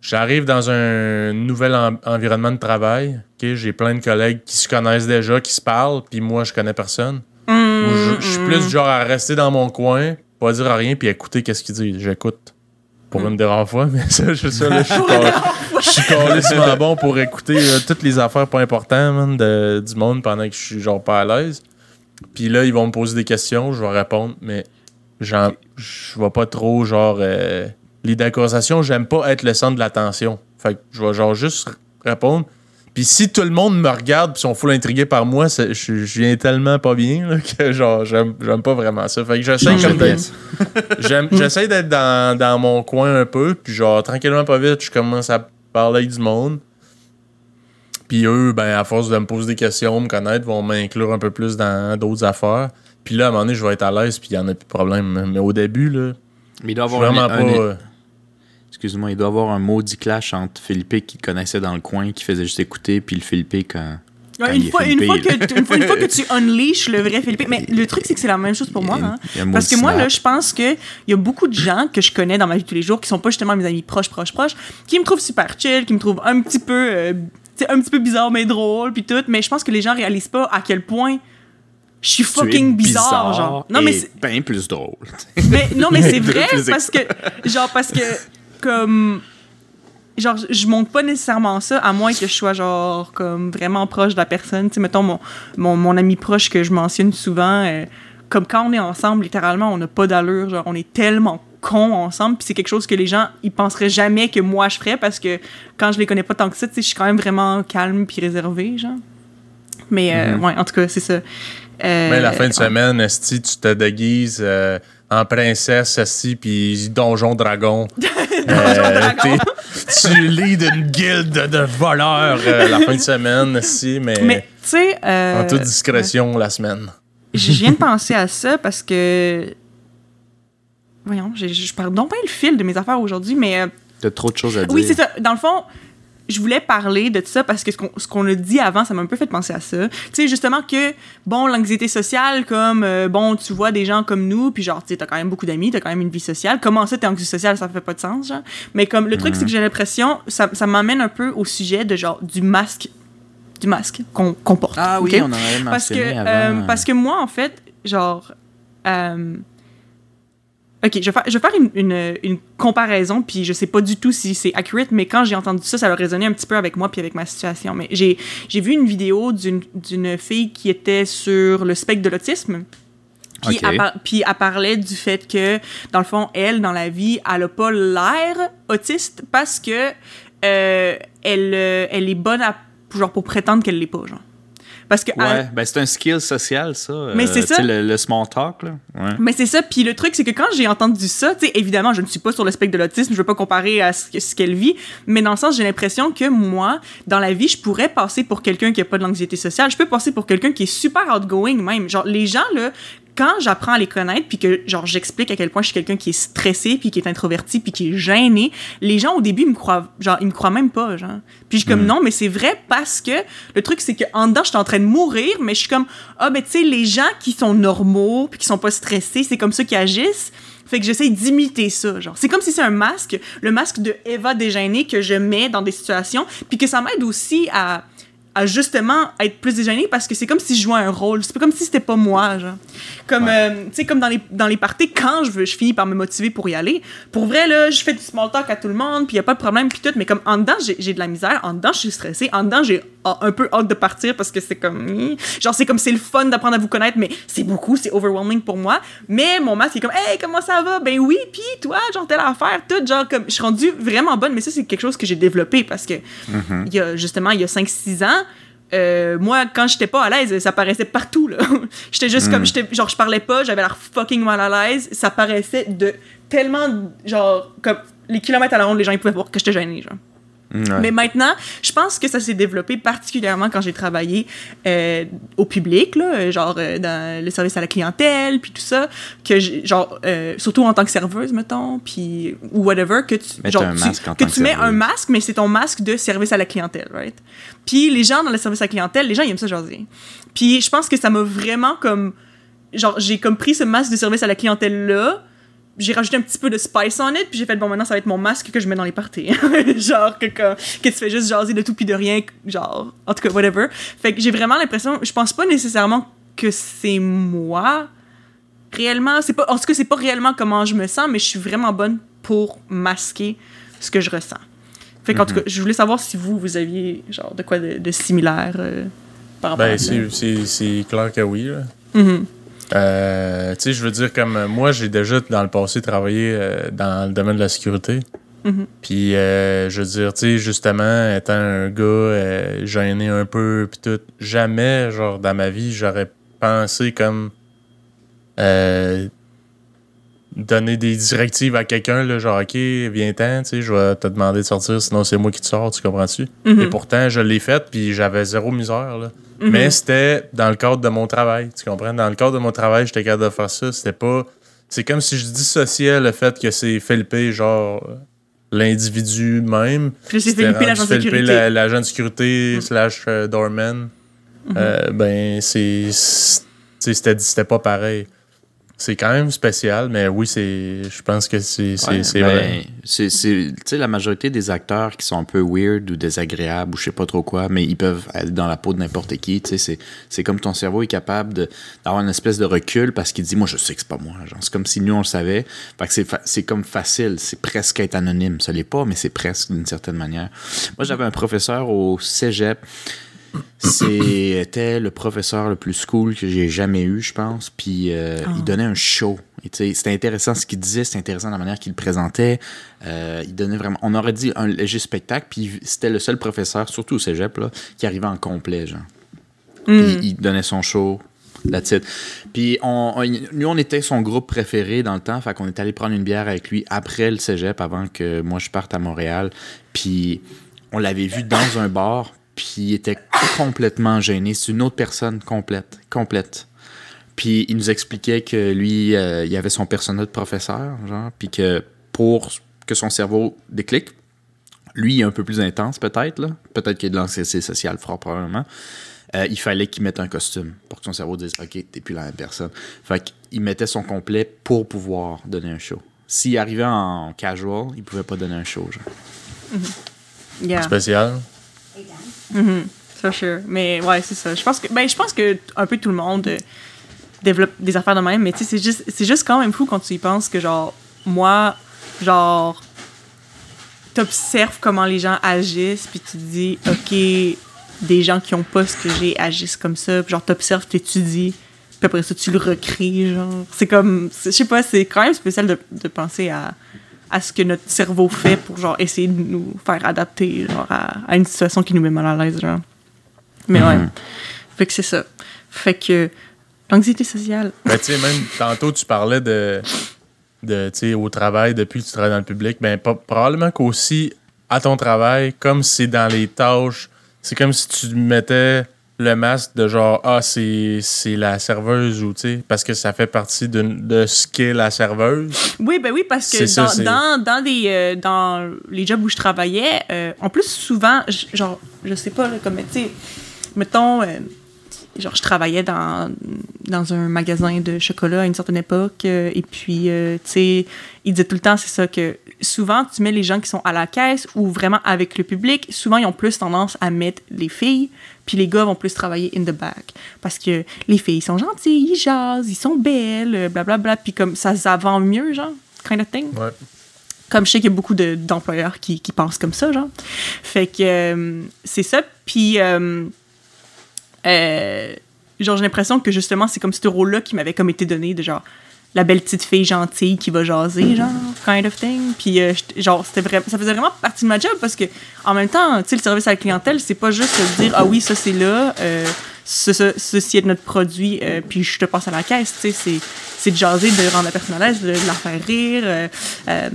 J'arrive dans un nouvel en- environnement de travail. ok, J'ai plein de collègues qui se connaissent déjà, qui se parlent, puis moi, je connais personne. Je, je suis plus du genre à rester dans mon coin, pas dire rien, puis écouter qu'est-ce qu'ils disent. J'écoute. Pour une des rares fois, mais *laughs* ça, je, ça, là, je suis pas- je suis carrément bon pour écouter euh, toutes les affaires pas importantes man, de- du monde pendant que je suis genre pas à l'aise. Puis là, ils vont me poser des questions, je vais répondre, mais genre, je vais pas trop genre. Euh, L'idée de conversation, j'aime pas être le centre de l'attention. Fait que je vais genre juste répondre. Puis si tout le monde me regarde puis sont full intrigués par moi, je, je viens tellement pas bien là, que genre j'aime j'aime pas vraiment ça. Fait que j'essaie d'être- pièce. *laughs* J'aime- J'essaie d'être dans, dans mon coin un peu, puis genre, tranquillement, pas vite, je commence à parler avec du monde. Puis eux, ben, à force de me poser des questions, me connaître, vont m'inclure un peu plus dans d'autres affaires. Puis là, à un moment donné, je vais être à l'aise, puis il y en a plus de problème. Mais au début, là, Mais il doit avoir vraiment un, pas. un- euh, Excuse-moi, il doit avoir un maudit clash entre Philippe qui connaissait dans le coin, qui faisait juste écouter, puis le Philippe quand. Ouais, une, fois, une, fois que, tu- une, fois, une fois que tu *laughs* unleashes le vrai Philippe. Mais le truc, c'est que c'est la même chose pour moi. Y hein. y Parce que moi, là, je pense qu'il y a beaucoup de gens que je connais dans ma vie de tous les jours qui sont pas justement mes amis proches, proches, proches, qui me trouvent super chill, qui me trouvent un petit peu, euh, un petit peu bizarre, mais drôle, puis tout. Mais je pense que les gens réalisent pas à quel point je suis fucking bizarre, genre. Non, mais c'est- bien plus drôle. mais non, mais c'est *laughs* vrai parce que genre parce que comme genre je- montre pas nécessairement ça à moins que je sois genre comme vraiment proche de la personne, tu sais mettons mon, mon mon ami proche que je mentionne souvent euh, comme quand on est ensemble littéralement on n'a pas d'allure, genre on est tellement cons ensemble puis c'est quelque chose que les gens ils penseraient jamais que moi je ferais parce que quand je les connais pas tant que ça, tu sais je suis quand même vraiment calme puis réservé genre. Mais euh, Mhm. ouais, en tout cas, c'est ça. Euh, Mais la fin de semaine, esti, tu te déguises euh, en princesse, esti, puis donjon dragon. *laughs* Euh, tu lis d'une guilde de voleurs euh, la fin de semaine, esti, mais, Mais tu sais euh, en toute discrétion la semaine. Je viens de penser à ça parce que. Voyons, je parle donc pas le fil de mes affaires aujourd'hui, mais. euh, T'as trop de choses à dire. oui, c'est ça. Dans le fond, je voulais parler de ça parce que ce qu'on ce qu'on a dit avant, ça m'a un peu fait penser à ça. Tu sais, justement que, bon, l'anxiété sociale, comme, euh, bon, tu vois des gens comme nous, puis genre, tu sais, t'as quand même beaucoup d'amis, t'as quand même une vie sociale. Comment ça, t'es anxieux social, ça fait pas de sens, genre. Mais comme, le truc, c'est que j'ai l'impression, ça, ça m'amène un peu au sujet de genre, du masque. Du masque qu'on qu'on porte. Ah oui, on en avait parce que, euh, parce que moi, en fait, genre. euh, ok, je vais faire, je vais faire une, une, une comparaison, puis je sais pas du tout si c'est accurate, mais quand j'ai entendu ça, ça a résonné un petit peu avec moi puis avec ma situation. Mais j'ai j'ai vu une vidéo d'une d'une fille qui était sur le spectre de l'autisme. Puis, Ok. elle par- puis elle parlait du fait que, dans le fond, elle, dans la vie, elle a pas l'air autiste parce que euh, elle, euh, elle est bonne à, genre, pour prétendre qu'elle l'est pas, genre. Parce que Ouais, elle- ben c'est un skill social, ça. Mais euh, c'est tu ça. Le, le small talk, là. Ouais. Mais c'est ça, puis le truc, c'est que quand j'ai entendu ça, tu sais, évidemment, je ne suis pas sur le spectre de l'autisme, je veux pas comparer à ce qu'elle vit, mais dans le sens, j'ai l'impression que moi, dans la vie, je pourrais passer pour quelqu'un qui a pas de l'anxiété sociale, je peux passer pour quelqu'un qui est super outgoing même. Genre, les gens, là, quand j'apprends à les connaître, puis que, genre, j'explique à quel point je suis quelqu'un qui est stressé, puis qui est introverti, puis qui est gêné, les gens, au début, ils me croient, genre, ils me croient même pas, genre. Puis je suis comme, non, mais c'est vrai parce que le truc, c'est qu'en dedans, je suis en train de mourir, mais je suis comme, ah, ben, tu sais, les gens qui sont normaux, puis qui sont pas stressés, c'est comme ça qu'ils agissent. Fait que j'essaie d'imiter ça, genre. C'est comme si c'est un masque, le masque de Eva déjeuner que je mets dans des situations, puis que ça m'aide aussi à, à justement être plus déjeuné parce que c'est comme si je jouais un rôle. C'est pas comme si c'était pas moi, genre. Comme, Ouais. euh, tu sais, comme dans les, dans les parties, quand je veux, je finis par me motiver pour y aller. Pour vrai, là, je fais du small talk à tout le monde, puis y a pas de problème, puis tout, mais comme en dedans, j'ai de la misère, en dedans, je suis stressée, en dedans, j'ai un peu hâte de partir parce que c'est comme. hmm. Genre, c'est comme c'est le fun d'apprendre à vous connaître, mais c'est beaucoup, c'est overwhelming pour moi. Mais mon masque est comme, hey, comment ça va? Ben oui, puis toi, genre, telle affaire, tout, genre, comme, je suis rendue vraiment bonne, mais ça, c'est quelque chose que j'ai développé parce que, il y a, justement, il y a 5-6 ans, euh, moi, quand j'étais pas à l'aise, ça paraissait partout, là. *laughs* j'étais juste comme, j'étais, genre, je parlais pas, j'avais l'air fucking mal à l'aise, ça paraissait de tellement, genre, comme, les kilomètres à la ronde, les gens, ils pouvaient voir que j'étais gênée, genre. Ouais. Mais maintenant, je pense que ça s'est développé particulièrement quand j'ai travaillé euh, au public, là, genre euh, dans le service à la clientèle, puis tout ça, que genre euh, surtout en tant que serveuse, mettons, puis ou whatever, que tu Mettre genre un tu- masque en que tu mets serveuse. un masque, mais c'est ton masque de service à la clientèle, right? Puis les gens dans le service à la clientèle, les gens ils aiment ça jaser. Puis je pense que ça m'a vraiment comme genre j'ai comme pris ce masque de service à la clientèle là j'ai rajouté un petit peu de spice on it, puis j'ai fait bon maintenant ça va être mon masque que je mets dans les parties. *laughs* genre que, que, que tu fais juste jaser de tout puis de rien, genre en tout cas whatever. Fait que j'ai vraiment l'impression, je pense pas nécessairement que c'est moi réellement, c'est pas en tout cas c'est pas réellement comment je me sens, mais je suis vraiment bonne pour masquer ce que je ressens. Fait qu'en tout cas, je voulais savoir si vous vous aviez genre de quoi de, de similaire euh, par rapport à Ben, c'est- c'est c'est clair que oui. là. Mhm. Euh, tu sais, je veux dire, comme euh, moi, j'ai déjà dans le passé travaillé euh, dans le domaine de la sécurité. Mhm. Puis, euh, je veux dire, tu sais, justement, étant un gars euh, gêné un peu, puis tout, jamais, genre, dans ma vie, j'aurais pensé comme euh, donner des directives à quelqu'un, là, genre, OK, viens-t'en, tu sais, je vais te demander de sortir, sinon c'est moi qui te sors, tu comprends-tu? Mhm. Et pourtant, je l'ai fait, puis j'avais zéro misère, là. Mhm. Mais c'était dans le cadre de mon travail, tu comprends? Dans le cadre de mon travail, j'étais capable de faire ça. C'était pas... C'est comme si je dissociais le fait que c'est Philippe, genre, l'individu même. Puis c'est Philippe, l'agent de sécurité. la- l'agent de sécurité slash euh, doorman. Mhm. Euh, ben, c'est... C'était c'était pas pareil. C'est quand même spécial, mais oui, c'est. Je pense que c'est c'est- Ouais, c'est ben, vrai. c'est- c'est- Tu sais, la majorité des acteurs qui sont un peu weird ou désagréables ou je sais pas trop quoi, mais ils peuvent aller dans la peau de n'importe qui. Tu sais, c'est- c'est comme ton cerveau est capable de- d'avoir une espèce de recul parce qu'il dit, moi, je sais que c'est pas moi. Genre, C'est comme si nous, on le savait. Fait que c'est fa- c'est comme facile. C'est presque être anonyme. Ça l'est pas, mais c'est presque d'une certaine manière. Moi, j'avais un professeur au cégep. C'était le professeur le plus cool que j'ai jamais eu, je pense. Puis euh, Ah. il donnait un show. C'était intéressant ce qu'il disait, c'était intéressant la manière qu'il le présentait. Euh, il donnait vraiment, on aurait dit un léger spectacle. Puis c'était le seul professeur, surtout au cégep, là, qui arrivait en complet, genre. Mm. Puis il donnait son show. That's it. Puis on, on- nous, on était son groupe préféré dans le temps. Fait qu'on est allé prendre une bière avec lui après le cégep, avant que moi je parte à Montréal. Puis on l'avait vu dans un bar. Puis il était complètement gêné. C'est une autre personne complète. Complète. Puis il nous expliquait que lui, euh, il avait son personnel de professeur, genre. Puis que pour que son cerveau déclic, lui il est un peu plus intense peut-être, là. Peut-être qu'il y a de l'anxiété sociale, fort probablement. Euh, il fallait qu'il mette un costume pour que son cerveau dise OK, t'es plus la même personne. Fait qu'il mettait son complet pour pouvoir donner un show. S'il arrivait en casual, il pouvait pas donner un show. Genre. Yeah. Spécial? For sure. Mais ouais, c'est ça. Je pense que ben je pense que un peu tout le monde euh, développe des affaires de même, mais tu sais c'est juste juste quand même fou quand tu y penses que genre moi genre t'observes comment les gens agissent puis tu te dis OK, des gens qui ont pas ce que j'ai agissent comme ça, puis genre t'observes, t'étudies, puis après ça tu le recrées genre. C'est comme je sais pas, c'est quand même spécial de penser à à ce que notre cerveau fait pour genre essayer de nous faire adapter genre à, à une situation qui nous met mal à l'aise genre. Mais ouais. Fait que c'est ça. Fait que l'anxiété sociale. Ben, tu sais, même tantôt, tu parlais de, de tu sais, au travail, depuis que tu travailles dans le public. Ben, pas- probablement qu'aussi, à ton travail, comme c'est dans les tâches, c'est comme si tu mettais le masque de genre, ah, c'est c'est la serveuse ou, tu sais, parce que ça fait partie de, de ce qu'est la serveuse. Oui, ben oui, parce que ça, dans, dans, dans, des, euh, dans les jobs où je travaillais, euh, en plus, souvent, genre, je sais pas, là, comme, tu sais, mettons, euh, genre, je travaillais dans, dans un magasin de chocolat à une certaine époque. et puis, euh, tu sais, il disait tout le temps, c'est ça, que souvent, tu mets les gens qui sont à la caisse ou vraiment avec le public, souvent, ils ont plus tendance à mettre les filles, puis les gars vont plus travailler in the back. Parce que les filles sont gentilles, ils jasent, ils sont belles, euh, blablabla, puis comme ça, ça vend mieux, genre, kind of thing. Ouais. Comme je sais qu'il y a beaucoup de- d'employeurs qui, qui pensent comme ça, genre. Fait que euh, c'est ça. Puis, euh, euh, genre, j'ai l'impression que justement, c'est comme ce rôle-là qui m'avait comme été donné de genre la belle petite fille gentille qui va jaser, genre, kind of thing. Puis, euh, genre, c'était vraiment, ça faisait vraiment partie de ma job parce que, en même temps, tu sais, le service à la clientèle, c'est pas juste de dire, ah oui, ça c'est là, euh, ce, ce- ceci est notre produit, euh, puis je te passe à la caisse, tu sais, c'est, c'est de jaser, de rendre la personne à l'aise, de, de la faire rire, euh, euh,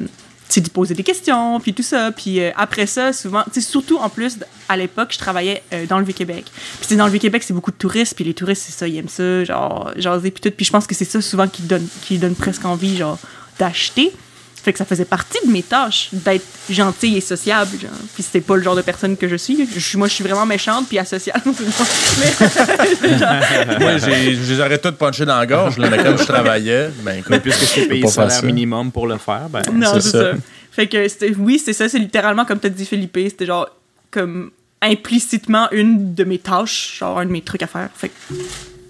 c'est de poser des questions, puis tout ça. Puis euh, après ça, souvent, tu sais, surtout en plus, à l'époque, je travaillais euh, dans le Vieux-Québec. Puis dans le Vieux-Québec, c'est beaucoup de touristes, puis les touristes, c'est ça, ils aiment ça, genre, jaser, puis tout. Puis je pense que c'est ça souvent qui donne, qui donne presque envie, genre, d'acheter. Fait que ça faisait partie de mes tâches, d'être gentille et sociable, genre. Puis c'était pas le genre de personne que je suis. Je moi, je suis vraiment méchante, puis asociale. *laughs* *laughs* Moi, j'ai- je les aurais toutes punchées dans la gorge, là, mais comme je travaillais, ben écoute, Mais puisque je t'ai payé pas le faire salaire minimum pour le faire, ben. Non, c'est c'est ça. ça. Fait que c'était- oui, c'est ça, c'est littéralement comme t'as dit Philippe, c'était genre comme implicitement une de mes tâches, genre un de mes trucs à faire. Fait que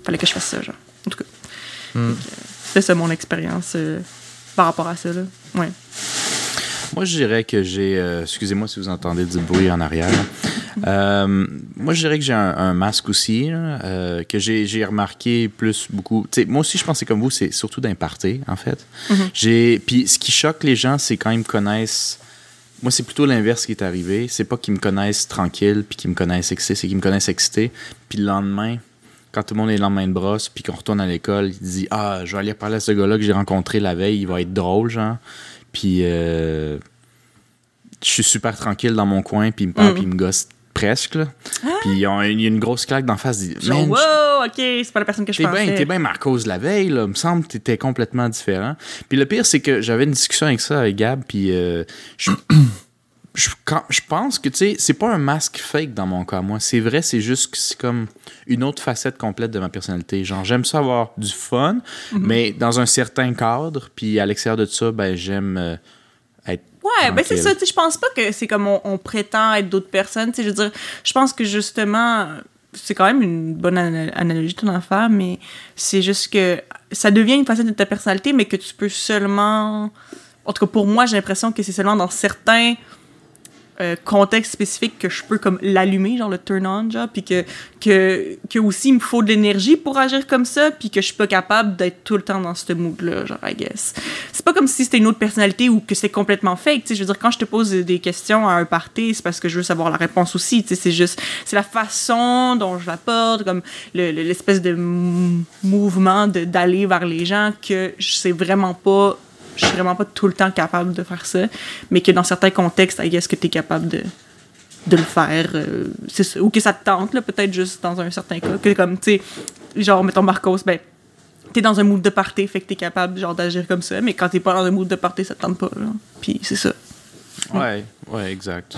fallait que je fasse ça, genre. En tout cas. Fait que, euh, C'est ça mon expérience euh, par rapport à ça, là. Ouais. Moi, je dirais que j'ai. euh, Excusez-moi si vous entendez du bruit en arrière. Euh, moi, je dirais que j'ai un, un masque aussi, là, euh, que j'ai remarqué plus beaucoup. Moi aussi, je c'est comme vous, c'est surtout d'imparter, en fait. J'ai. Puis ce qui choque les gens, c'est quand ils me connaissent. Moi, c'est plutôt l'inverse qui est arrivé. C'est pas qu'ils me connaissent tranquille, puis qu'ils me connaissent excité, c'est qu'ils me connaissent excité. Puis le lendemain, quand tout le monde est le lendemain de brosse, puis qu'on retourne à l'école, il dit Ah, je vais aller parler à ce gars-là que j'ai rencontré la veille, il va être drôle, genre. Puis euh, je suis super tranquille dans mon coin, puis il me parle, Mm. puis il me gosse presque, là. Puis il y a une grosse claque d'en face. dit, Genre, wow, ok, c'est pas la personne que je pensais. bien, t'es bien Marcos la veille, là. Il me semble que t'étais complètement différent. Puis le pire, c'est que j'avais une discussion avec ça, avec Gab, puis euh, je, je, quand- je pense que, tu sais, c'est pas un masque fake dans mon cas, moi. C'est vrai, c'est juste que c'est comme une autre facette complète de ma personnalité. Genre, j'aime ça avoir du fun, mais dans un certain cadre, puis à l'extérieur de ça, ben, j'aime euh, être. Ouais, ben c'est ça, tu sais, je pense pas que c'est comme on, on prétend être d'autres personnes, tu sais, je veux dire, je pense que justement, c'est quand même une bonne ana- analogie ton affaire, mais c'est juste que ça devient une facette de ta personnalité, mais que tu peux seulement, en tout cas pour moi, j'ai l'impression que c'est seulement dans certains euh, contextes spécifiques que je peux comme l'allumer, genre le turn on, genre, puis que, que, que aussi il me faut de l'énergie pour agir comme ça, puis que je suis pas capable d'être tout le temps dans ce mood-là, genre, I guess. C'est pas comme si c'était une autre personnalité ou que c'est complètement fake, tu sais, je veux dire, quand je te pose des questions à un party, c'est parce que je veux savoir la réponse aussi, tu sais, c'est juste, c'est la façon dont je l'apporte, comme le- le- l'espèce de mou- mouvement d'aller vers les gens que je sais vraiment pas je suis vraiment pas tout le temps capable de faire ça, mais que dans certains contextes, guess que tu es capable de, de le faire. euh, ça. ou que ça te tente, peut-être juste dans un certain cas. Que comme, tu sais, genre, mettons Marcos, ben, t'es dans un mood de party, fait que t'es capable, genre, d'agir comme ça, mais quand t'es pas dans un mood de party, ça te tente pas, là. Puis c'est ça. Ouais, ouais, exact.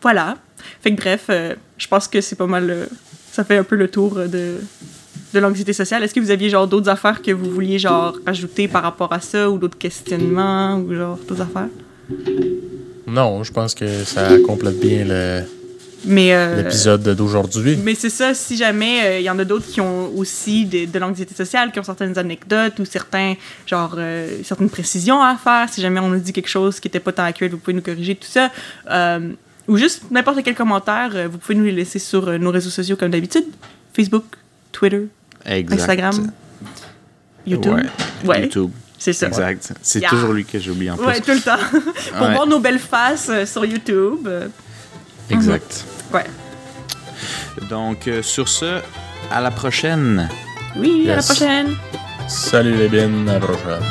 Voilà. Fait que bref, euh, je pense que c'est pas mal. euh, ça fait un peu le tour euh, de, de l'anxiété sociale. Est-ce que vous aviez genre d'autres affaires que vous vouliez genre ajouter par rapport à ça ou d'autres questionnements ou genre d'autres affaires? non, je pense que ça complète bien le- Mais euh, l'épisode d'aujourd'hui. Mais c'est ça, si jamais euh, il y en a d'autres qui ont aussi des- de l'anxiété sociale, qui ont certaines anecdotes ou certains, genre, euh, certaines précisions à faire, si jamais on nous dit quelque chose qui n'était pas tant accurate, vous pouvez nous corriger, tout ça. Euh, ou juste n'importe quel commentaire, euh, vous pouvez nous les laisser sur euh, nos réseaux sociaux comme d'habitude Facebook, Twitter, Exact. Instagram, YouTube? Ouais. Ouais, YouTube. c'est ça. Exact. C'est Yeah. toujours lui que j'oublie en plus. Ouais, tout le temps. *laughs* Pour Ouais. voir nos belles faces euh, sur YouTube. euh, Exact. ouais. Donc, euh, sur ce, à la prochaine. Oui, à la prochaine. Salut les bines, à la prochaine.